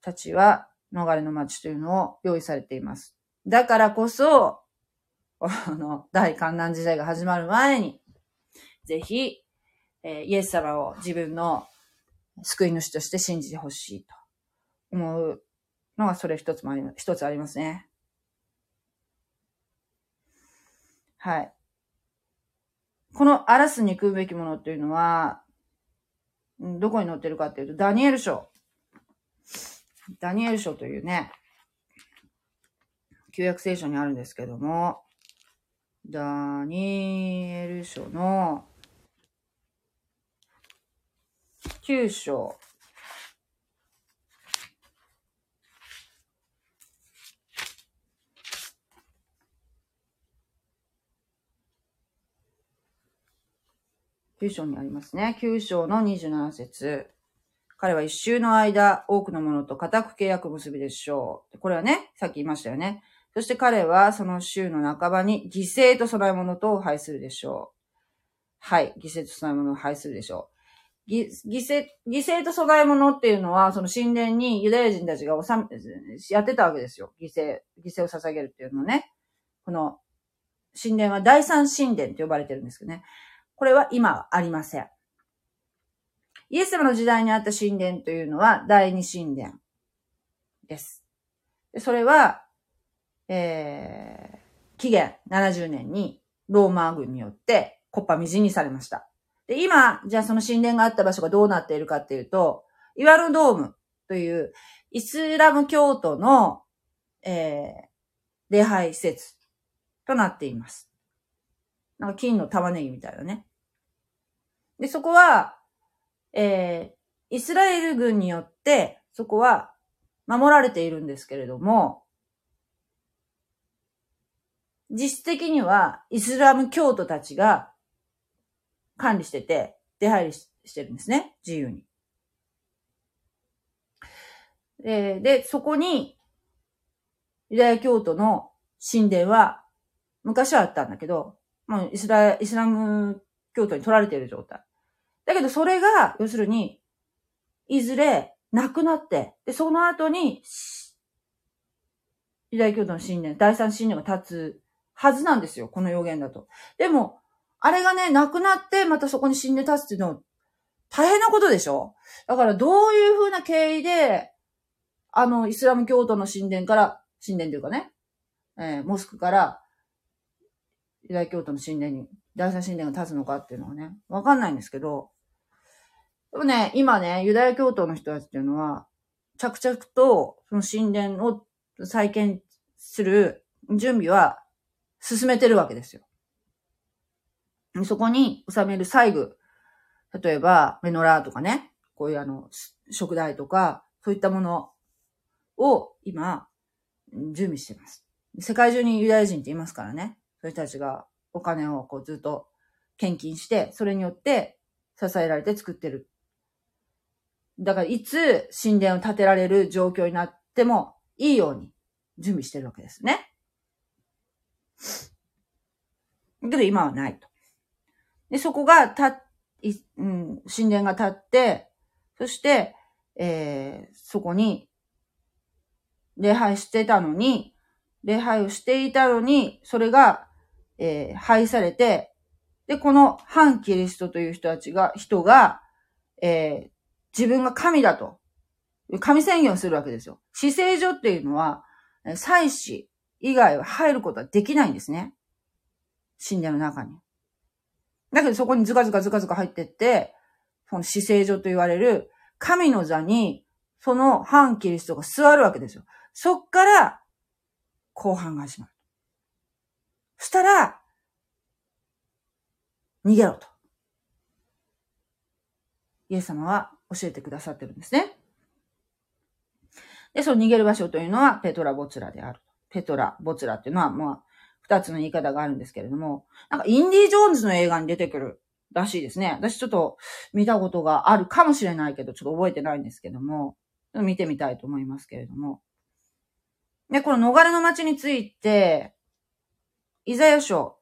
たちは逃れの町というのを用意されています。だからこそ、*laughs* あの、大観覧時代が始まる前に、ぜひ、えー、イエス様を自分の救い主として信じてほしいと思うのがそれ一つもあり、一つありますね。はい。この荒らす憎むべきものっていうのは、どこに載ってるかっていうと、ダニエル書。ダニエル書というね、旧約聖書にあるんですけども、ダニエル書の9章。9章にありますね。9章の27節彼は一周の間、多くの者と固く契約結びでしょう。これはね、さっき言いましたよね。そして彼はその週の半ばに犠牲と供え物とを拝するでしょう。はい。犠牲と供え物を拝するでしょう。犠牲、犠牲と供え物っていうのは、その神殿にユダヤ人たちが収め、やってたわけですよ。犠牲、犠牲を捧げるっていうのね。この、神殿は第三神殿と呼ばれてるんですけどね。これは今はありません。イエス様の時代にあった神殿というのは第二神殿です。それは、えー、紀元70年にローマ軍によってコッパみじんにされました。で、今、じゃあその神殿があった場所がどうなっているかっていうと、イワルドームというイスラム教徒の、えー、礼拝施設となっています。なんか金の玉ねぎみたいなね。で、そこは、えー、イスラエル軍によって、そこは守られているんですけれども、実質的にはイスラム教徒たちが管理してて、出入りしてるんですね。自由に。で、でそこに、ユダヤ教徒の神殿は、昔はあったんだけど、もうイスラ、イスラム教徒に取られている状態。だけどそれが、要するに、いずれなくなって、で、その後に、ユダヤ教徒の神殿、第三神殿が立つはずなんですよ、この予言だと。でも、あれがね、なくなって、またそこに死んで立つっていうのは、大変なことでしょ？だから、どういうふうな経緯で、あの、イスラム教徒の神殿から、神殿というかね、えー、モスクから、ユダヤ教徒の神殿に、第三神殿が立つのかっていうのはね、わかんないんですけど、でもね、今ね、ユダヤ教徒の人たちっていうのは、着々と、その神殿を再建する準備は進めてるわけですよ。そこに収める細具。例えば、メノラーとかね、こういうあの、食材とか、そういったものを今、準備してます。世界中にユダヤ人っていますからね。そういう人たちがお金をこうずっと献金して、それによって支えられて作ってる。だから、いつ神殿を建てられる状況になってもいいように準備してるわけですね。けど今はないと。で、そこがた、いうん、神殿が立って、そして、えー、そこに、礼拝してたのに、礼拝をしていたのに、それが、えー、廃されて、で、この反キリストという人たちが、人が、えー、自分が神だと、神宣言をするわけですよ。死聖所っていうのは、祭祀以外は入ることはできないんですね。神殿の中に。だけどそこにズカズカズカズカ入ってって、その死聖所と言われる神の座に、その反キリストが座るわけですよ。そっから、後半が始まる。そしたら、逃げろと。イエス様は教えてくださってるんですね。で、その逃げる場所というのはペトラ・ボツラである。ペトラ・ボツラっていうのは、まあ、二つの言い方があるんですけれども、なんかインディ・ジョーンズの映画に出てくるらしいですね。私ちょっと見たことがあるかもしれないけど、ちょっと覚えてないんですけども、見てみたいと思いますけれども。で、この逃れの街について、イザヤ書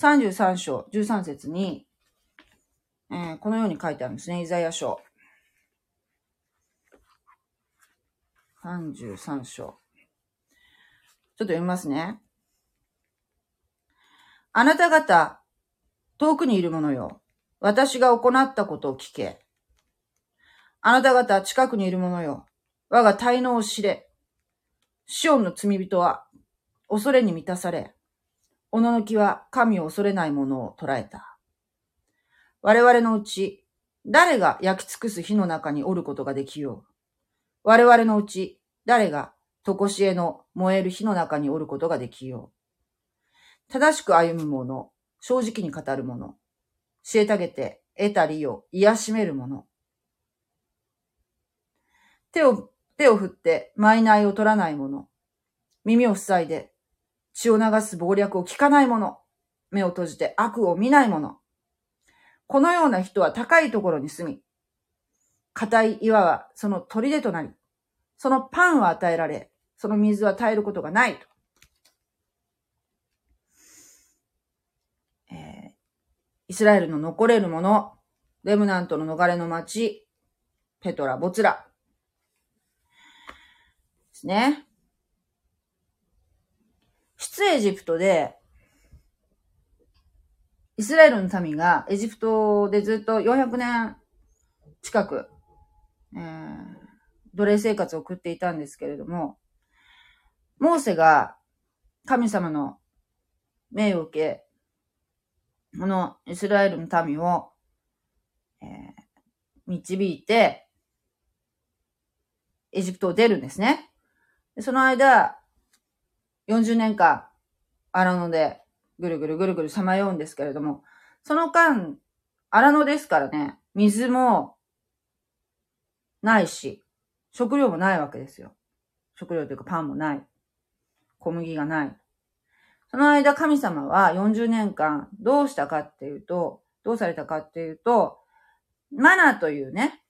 33章13節に、えー、このように書いてあるんですね。イザヤ書33章。ちょっと読みますね。あなた方、遠くにいる者よ。私が行ったことを聞け。あなた方、近くにいる者よ。我が滞納を知れ。シオンの罪人は、恐れに満たされ、おののきは神を恐れない者を捉えた。我々のうち、誰が焼き尽くす火の中におることができよう。我々のうち、誰がとこしえの燃える火の中におることができよう。正しく歩む者、正直に語る者、たげて得たりを癒しめる者。手を、手を振ってイを取らない者。耳を塞いで血を流す暴略を聞かない者。目を閉じて悪を見ない者。このような人は高いところに住み、硬い岩はその砦となり、そのパンは与えられ、その水は耐えることがないと。えー、イスラエルの残れるもの、レムナントの逃れの町、ペトラ、ボツラ。ですね。出エジプトで、イスラエルの民がエジプトでずっと400年近く、え、奴隷生活を送っていたんですけれども、モーセが神様の命を受け、このイスラエルの民を、えー、導いて、エジプトを出るんですね。その間、40年間、荒野でぐるぐるぐるぐるさまようんですけれども、その間、荒野ですからね、水もないし、食料もないわけですよ。食料というかパンもない。小麦がない。その間神様は40年間どうしたかっていうと、どうされたかっていうと、マナーというね、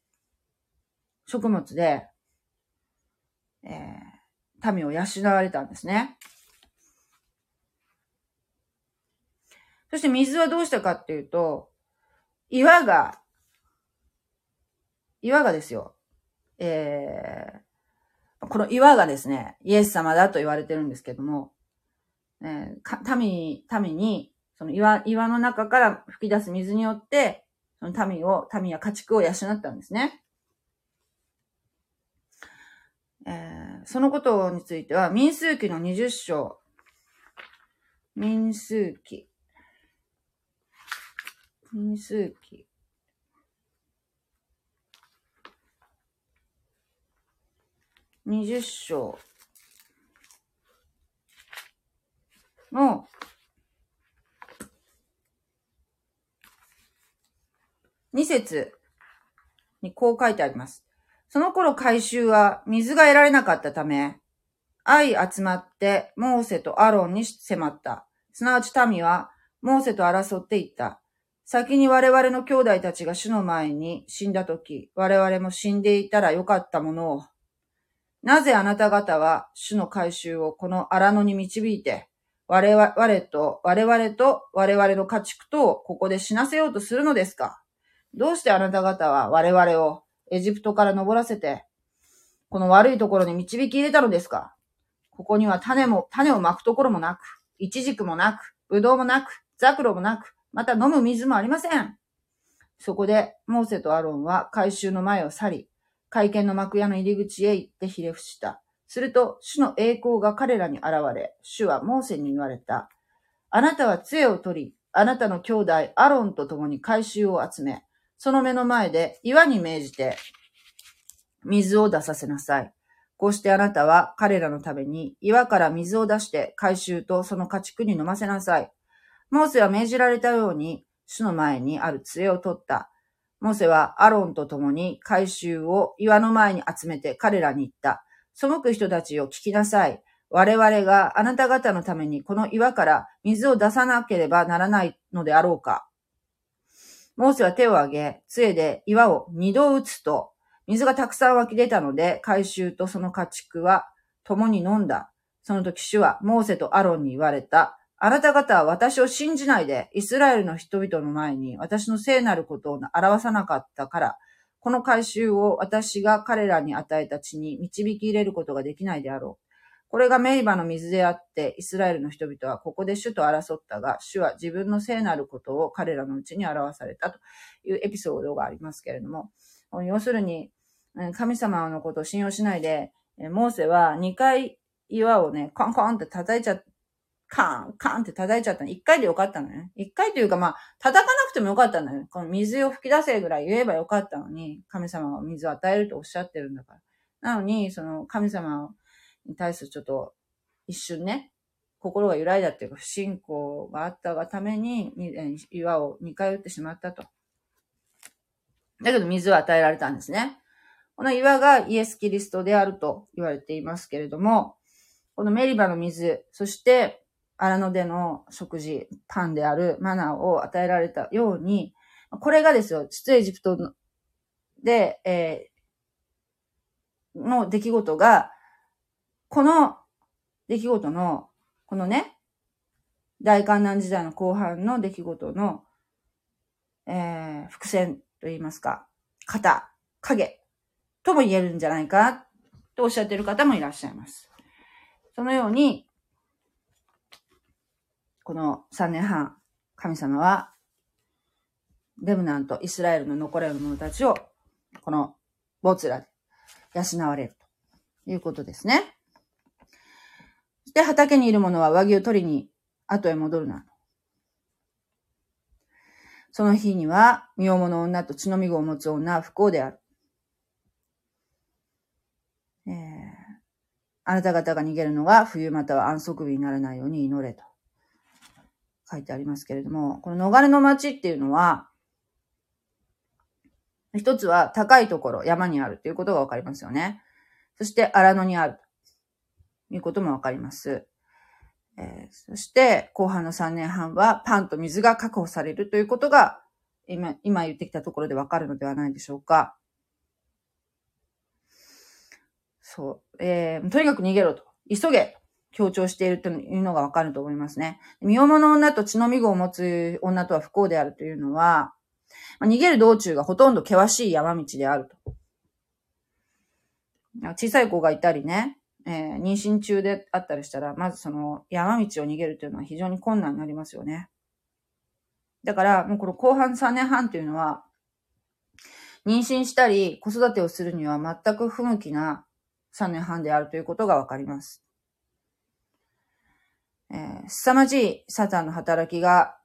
食物で、えー、民を養われたんですね。そして水はどうしたかっていうと、岩が、岩がですよ。えー、この岩がですね、イエス様だと言われてるんですけども、えー、民、民に、その岩、岩の中から吹き出す水によって、その民を、民や家畜を養ったんですね。えー、そのことについては、民数記の20章、民数記民数記。二十章の二節にこう書いてあります。その頃回収は水が得られなかったため、愛集まってモーセとアロンに迫った。すなわち民はモーセと争っていった。先に我々の兄弟たちが主の前に死んだとき、我々も死んでいたらよかったものを、なぜあなた方は主の回収をこの荒野に導いて、我々と、我々と我々の家畜とをここで死なせようとするのですか？どうしてあなた方は我々をエジプトから登らせて、この悪いところに導き入れたのですか？ここには種も、種をまくところもなく、イチジクもなく、ブドウもなく、ザクロもなく、また飲む水もありません。そこで、モーセとアロンは回収の前を去り、会見の幕屋の入り口へ行ってひれ伏した。すると、主の栄光が彼らに現れ、主はモーセに言われた。あなたは杖を取り、あなたの兄弟アロンと共に回収を集め、その目の前で岩に命じて水を出させなさい。こうしてあなたは彼らのために岩から水を出して回収とその家畜に飲ませなさい。モーセは命じられたように、主の前にある杖を取った。モセはアロンと共に回収を岩の前に集めて彼らに言った。背く人たちを聞きなさい。我々があなた方のためにこの岩から水を出さなければならないのであろうか。モーセは手を挙げ、杖で岩を二度打つと、水がたくさん湧き出たので、回収とその家畜は共に飲んだ。その時主はモーセとアロンに言われた。あなた方は私を信じないで、イスラエルの人々の前に私の聖なることを表さなかったから、この回収を私が彼らに与えた地に導き入れることができないであろう。これがメリバの水であって、イスラエルの人々はここで主と争ったが、主は自分の聖なることを彼らのうちに表されたというエピソードがありますけれども、要するに、神様のことを信用しないで、モーセは2回岩をね、コンコンって叩いちゃっカーン、カーンって叩いちゃったの。一回でよかったのね。一回というかまあ、叩かなくてもよかったんだよ。この水を吹き出せぐらい言えばよかったのに、神様は水を与えるとおっしゃってるんだから。なのに、その神様に対するちょっと、一瞬ね、心が揺らいだっていうか、不信仰があったがために、岩を2回打ってしまったと。だけど水を与えられたんですね。この岩がイエス・キリストであると言われていますけれども、このメリバの水、そして荒野での食事、パンであるマナーを与えられたように、これがですよ、出エジプトで、えー、の出来事が、この出来事の、このね、大観難時代の後半の出来事の、えー、伏線と言いますか、型、影とも言えるんじゃないかとおっしゃってる方もいらっしゃいます。そのように、この3年半、神様は、レムナント、イスラエルの残れる者たちを、このボツラで養われるということですね。そして畑にいる者は上着を取りに後へ戻るな。その日には、身重の女と血のみ子を持つ女は不幸である。えー、あなた方が逃げるのが冬または安息日にならないように祈れと。書いてありますけれども、この逃れの町っていうのは、一つは高いところ、山にあるということがわかりますよね。そして荒野にあるということもわかります。えー、そして後半の3年半はパンと水が確保されるということが今、今言ってきたところでわかるのではないでしょうか。そう。えー、とにかく逃げろと。急げ。強調しているというのがわかると思いますね。身重の女と血のみ子を持つ女とは不幸であるというのは、まあ、逃げる道中がほとんど険しい山道であると。小さい子がいたりね、えー、妊娠中であったりしたら、まずその山道を逃げるというのは非常に困難になりますよね。だから、もうこの後半3年半というのは、妊娠したり子育てをするには全く不向きな3年半であるということがわかります。えー、凄まじいサタンの働きが、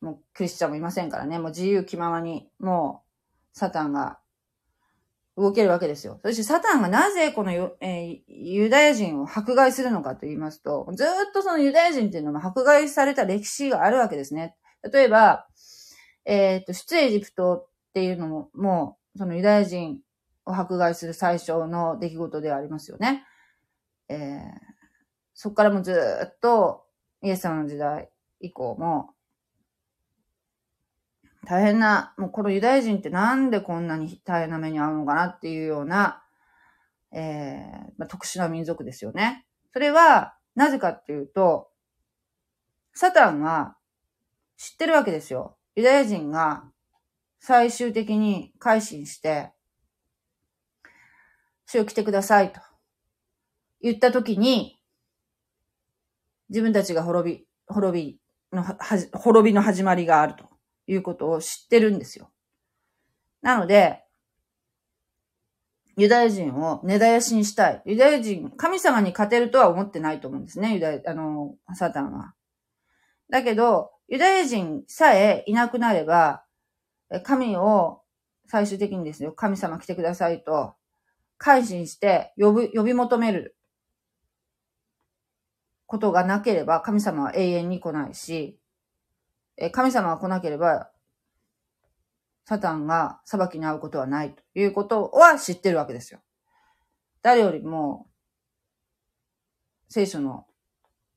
もうクリスチャンもいませんからね、もう自由気ままに、もうサタンが動けるわけですよ。そしてサタンがなぜこのユ,、えー、ユダヤ人を迫害するのかと言いますと、ずっとそのユダヤ人っていうのも迫害された歴史があるわけですね。例えば、えっ、ー、と、出エジプトっていうのも、もう、そのユダヤ人を迫害する最初の出来事ではありますよね。えー、そこからもずっと、イエス様の時代以降も、大変な、もうこのユダヤ人ってなんでこんなに大変な目に遭うのかなっていうような、えーまあ、特殊な民族ですよね。それは、なぜかっていうと、サタンは知ってるわけですよ。ユダヤ人が最終的に改心して、主を来てくださいと。言ったときに、自分たちが滅び、滅びの、滅びの始まりがあるということを知ってるんですよ。なので、ユダヤ人を根絶やしにしたい。ユダヤ人、神様に勝てるとは思ってないと思うんですね、ユダヤ、あの、サタンは。だけど、ユダヤ人さえいなくなれば、神を最終的にですよ、神様来てくださいと、改心して呼ぶ、呼び求めることがなければ神様は永遠に来ないし、え神様が来なければ、サタンが裁きに遭うことはないということは知ってるわけですよ。誰よりも、聖書の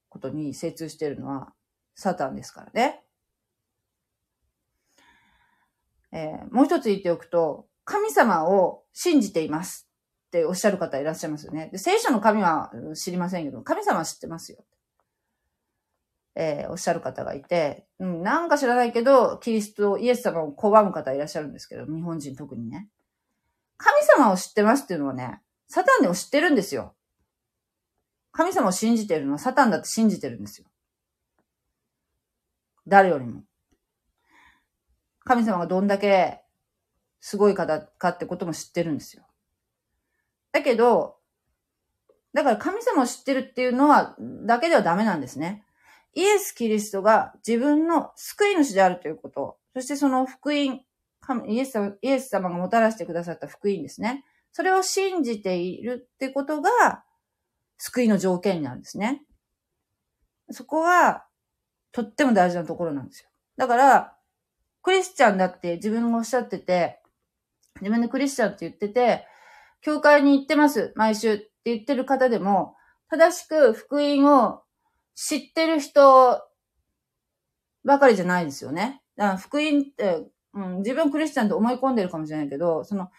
ことに精通しているのはサタンですからね。えー、もう一つ言っておくと、神様を信じています。っておっしゃる方いらっしゃいますよね。で聖書の神は知りませんけど、神様は知ってますよ。えー、おっしゃる方がいて、うん、なんか知らないけど、キリスト、イエス様を拒む方いらっしゃるんですけど、日本人特にね。神様を知ってますっていうのはね、サタンでも知ってるんですよ。神様を信じてるのはサタンだって信じてるんですよ。誰よりも。神様がどんだけすごい方かってことも知ってるんですよ。だけど、だから神様を知ってるっていうのは、だけではダメなんですね。イエス・キリストが自分の救い主であるということ、そしてその福音、イエス様イエス様がもたらしてくださった福音ですね。それを信じているってことが、救いの条件なんですね。そこは、とっても大事なところなんですよ。だから、クリスチャンだって自分がおっしゃってて、自分でクリスチャンって言ってて、教会に行ってます、毎週って言ってる方でも、正しく福音を知ってる人ばかりじゃないですよね。だから福音って、うん、自分クリスチャンと思い込んでるかもしれないけど、その、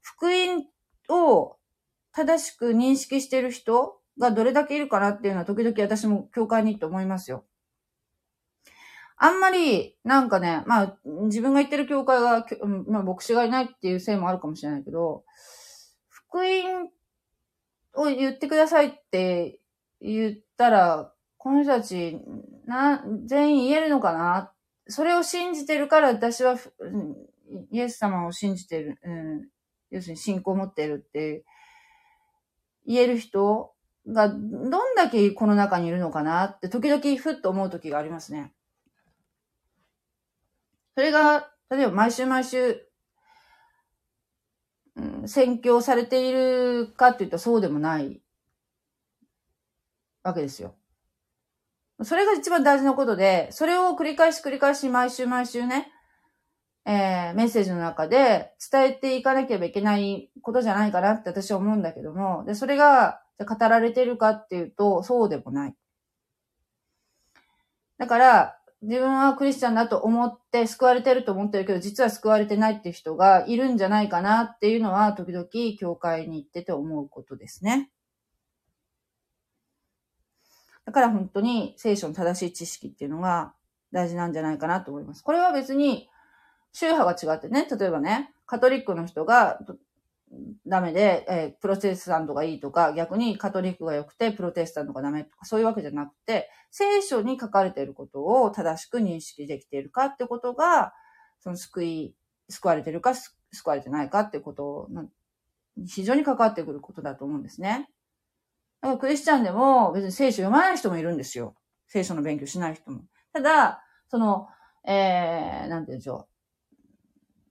福音を正しく認識してる人がどれだけいるかなっていうのは時々私も教会に行って思いますよ。あんまり、なんかね、まあ、自分が言ってる教会が、まあ、牧師がいないっていうせいもあるかもしれないけど、福音を言ってくださいって言ったら、この人たち、な、全員言えるのかな？それを信じてるから私は、イエス様を信じてる、うん、要するに信仰を持ってるって言える人がどんだけこの中にいるのかなって時々ふっと思う時がありますね。それが、例えば毎週毎週、宣教されているかって言ったらそうでもないわけですよ。それが一番大事なことで、それを繰り返し繰り返し毎週毎週ね、えー、メッセージの中で伝えていかなければいけないことじゃないかなって私は思うんだけども、で、それが語られているかっていうと、そうでもない。だから、自分はクリスチャンだと思って救われてると思ってるけど、実は救われてないっていう人がいるんじゃないかなっていうのは、時々教会に行ってて思うことですね。だから本当に聖書の正しい知識っていうのが大事なんじゃないかなと思います。これは別に宗派が違ってね、例えばね、カトリックの人がダメで、えー、プロテスタントがいいとか、逆にカトリックが良くてプロテスタントがダメとか、そういうわけじゃなくて、聖書に書かれていることを正しく認識できているかってことが、その救い、救われているか、救われてないかってことの非常に関わってくることだと思うんですね。だからクリスチャンでも別に聖書読まない人もいるんですよ。聖書の勉強しない人も。ただ、その、えー、なんて言うんでしょう。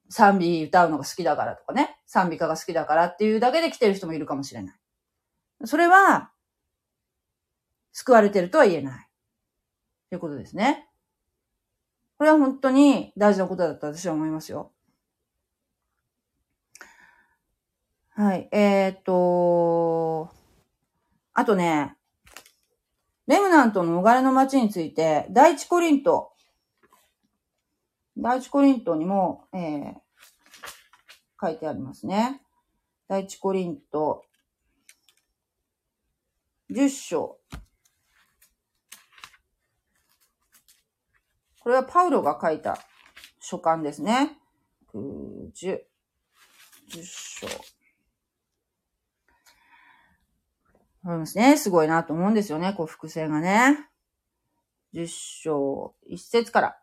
賛美歌うのが好きだからとかね、賛美歌が好きだからっていうだけで来てる人もいるかもしれない。それは、救われてるとは言えない。ということですね。これは本当に大事なことだと私は思いますよ。はい。えー、っと、あとね、レムナントの逃れの街について、第一コリント第一コリントにも、えー、書いてありますね。第一コリント、10章。これはパウロが書いた書簡ですね。10、10章。ありますね。すごいなと思うんですよね。こう、伏線がね。10章、1節から。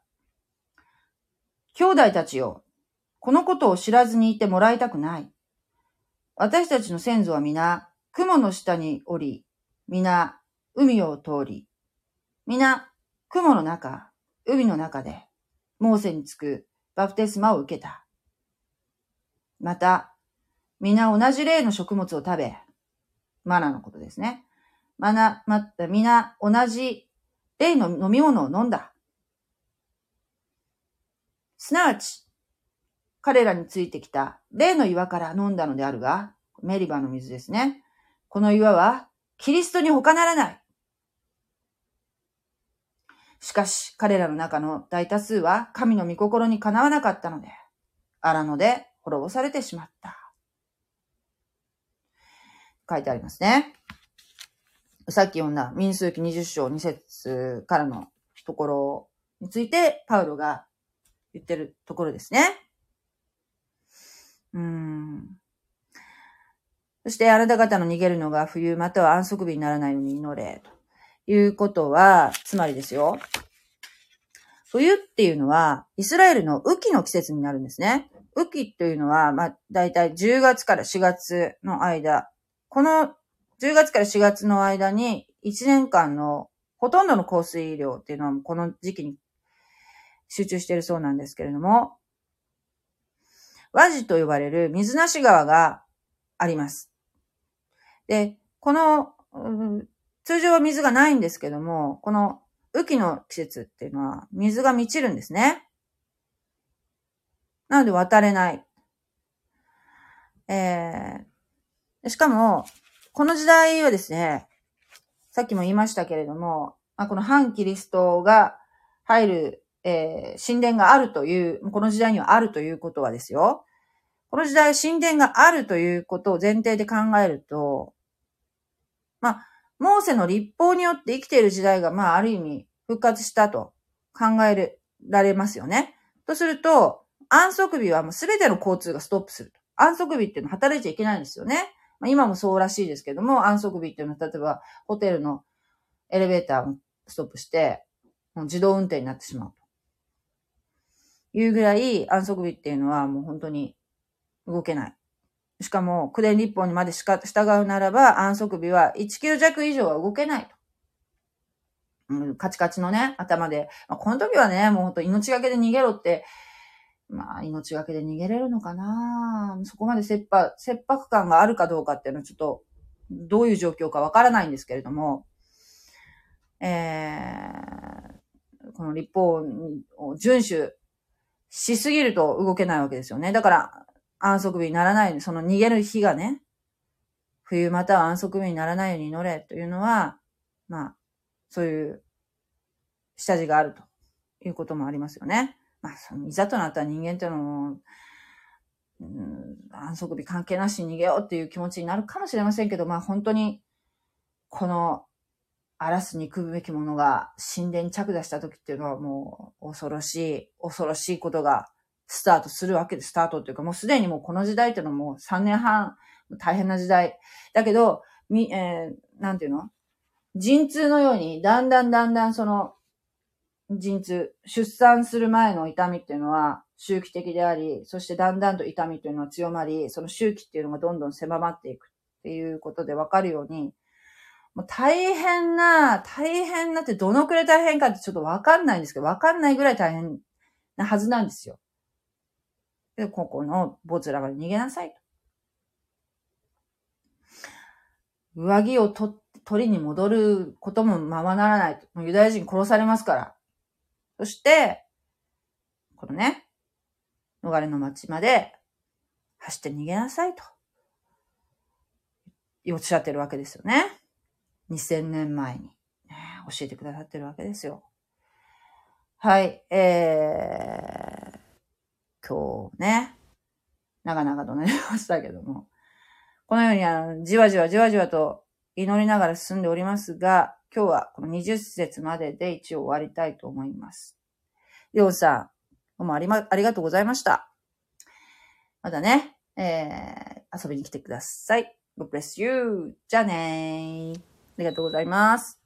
兄弟たちよ、このことを知らずにいてもらいたくない。私たちの先祖は皆、雲の下におり、皆、海を通り、皆、雲の中、海の中で、モーセにつくバプテスマを受けた。また、皆同じ例の食物を食べ、マナのことですね。まな、また、皆同じ例の飲み物を飲んだ。すなわち、彼らについてきた例の岩から飲んだのであるが、メリバの水ですね。この岩はキリストに他ならない。しかし、彼らの中の大多数は神の御心にかなわなかったので、荒野で滅ぼされてしまった。書いてありますね。さっき読んだ民数記20章2節からのところについて、パウロが言ってるところですね。うん。そしてあなた方の逃げるのが冬または安息日にならないように祈れ。ということは、つまりですよ。冬っていうのは、イスラエルの雨季の季節になるんですね。雨季というのは、まあ、だいたい10月から4月の間。この10月から4月の間に、1年間のほとんどの降水量っていうのは、この時期に集中しているそうなんですけれども、和ジと呼ばれる水無し川があります。で、この、通常は水がないんですけども、この雨季の季節っていうのは水が満ちるんですね。なので渡れない。えー、しかも、この時代はですね、さっきも言いましたけれども、まあ、この反キリストが入る、えー、神殿があるという、この時代にはあるということはですよ。この時代神殿があるということを前提で考えると、まあ、モーセの立法によって生きている時代が、まあ、ある意味復活したと考えられますよね。とすると、安息日はもう全ての交通がストップすると。安息日っていうのは働いちゃいけないんですよね。まあ、今もそうらしいですけども、安息日っていうのは、例えば、ホテルのエレベーターをストップして、もう自動運転になってしまうと。いうぐらい安息日っていうのはもう本当に動けない。しかも、九伝立法にまでしか従うならば、安息日は1キロ弱以上は動けないと。うん、カチカチのね、頭で。まあ、この時はね、もう本当命がけで逃げろって、まあ、命がけで逃げれるのかなそこまで切迫、切迫感があるかどうかっていうのはちょっと、どういう状況かわからないんですけれども、えー、この立法を遵守しすぎると動けないわけですよね。だから、安息日にならない、その逃げる日がね、冬または安息日にならないように乗れというのは、まあ、そういう下地があるということもありますよね。まあ、そのいざとなった人間っていうのも、うん、安息日関係なしに逃げようっていう気持ちになるかもしれませんけど、まあ本当に、この、荒らす憎むべきものが神殿に着座した時っていうのはもう恐ろしい、恐ろしいことがスタートするわけで。スタートっていうか、もうすでにもうこの時代っていうのはもう3年半、大変な時代。だけど、み、えー、なんていうの？陣痛のように、だんだんだんだんその、陣痛、出産する前の痛みっていうのは周期的であり、そしてだんだんと痛みというのは強まり、その周期っていうのがどんどん狭まっていくっていうことでわかるように、もう大変な、大変なってどのくらい大変かってちょっとわかんないんですけど、わかんないぐらい大変なはずなんですよ。で、ここのボツラが逃げなさいと。上着を取りに戻ることもままならないと。ユダヤ人殺されますから。そして、このね、逃れの町まで走って逃げなさいと。おっしゃってるわけですよね。2000年前に、ね、教えてくださってるわけですよ。はい、えー、今日ね、長々となりましたけども、このようにあのじわじわじわじわと祈りながら進んでおりますが、今日はこの20節までで一応終わりたいと思います。りょうさん、どうもありま、ありがとうございました。またね、えー、遊びに来てください。God bless you. じゃあねー。ありがとうございます。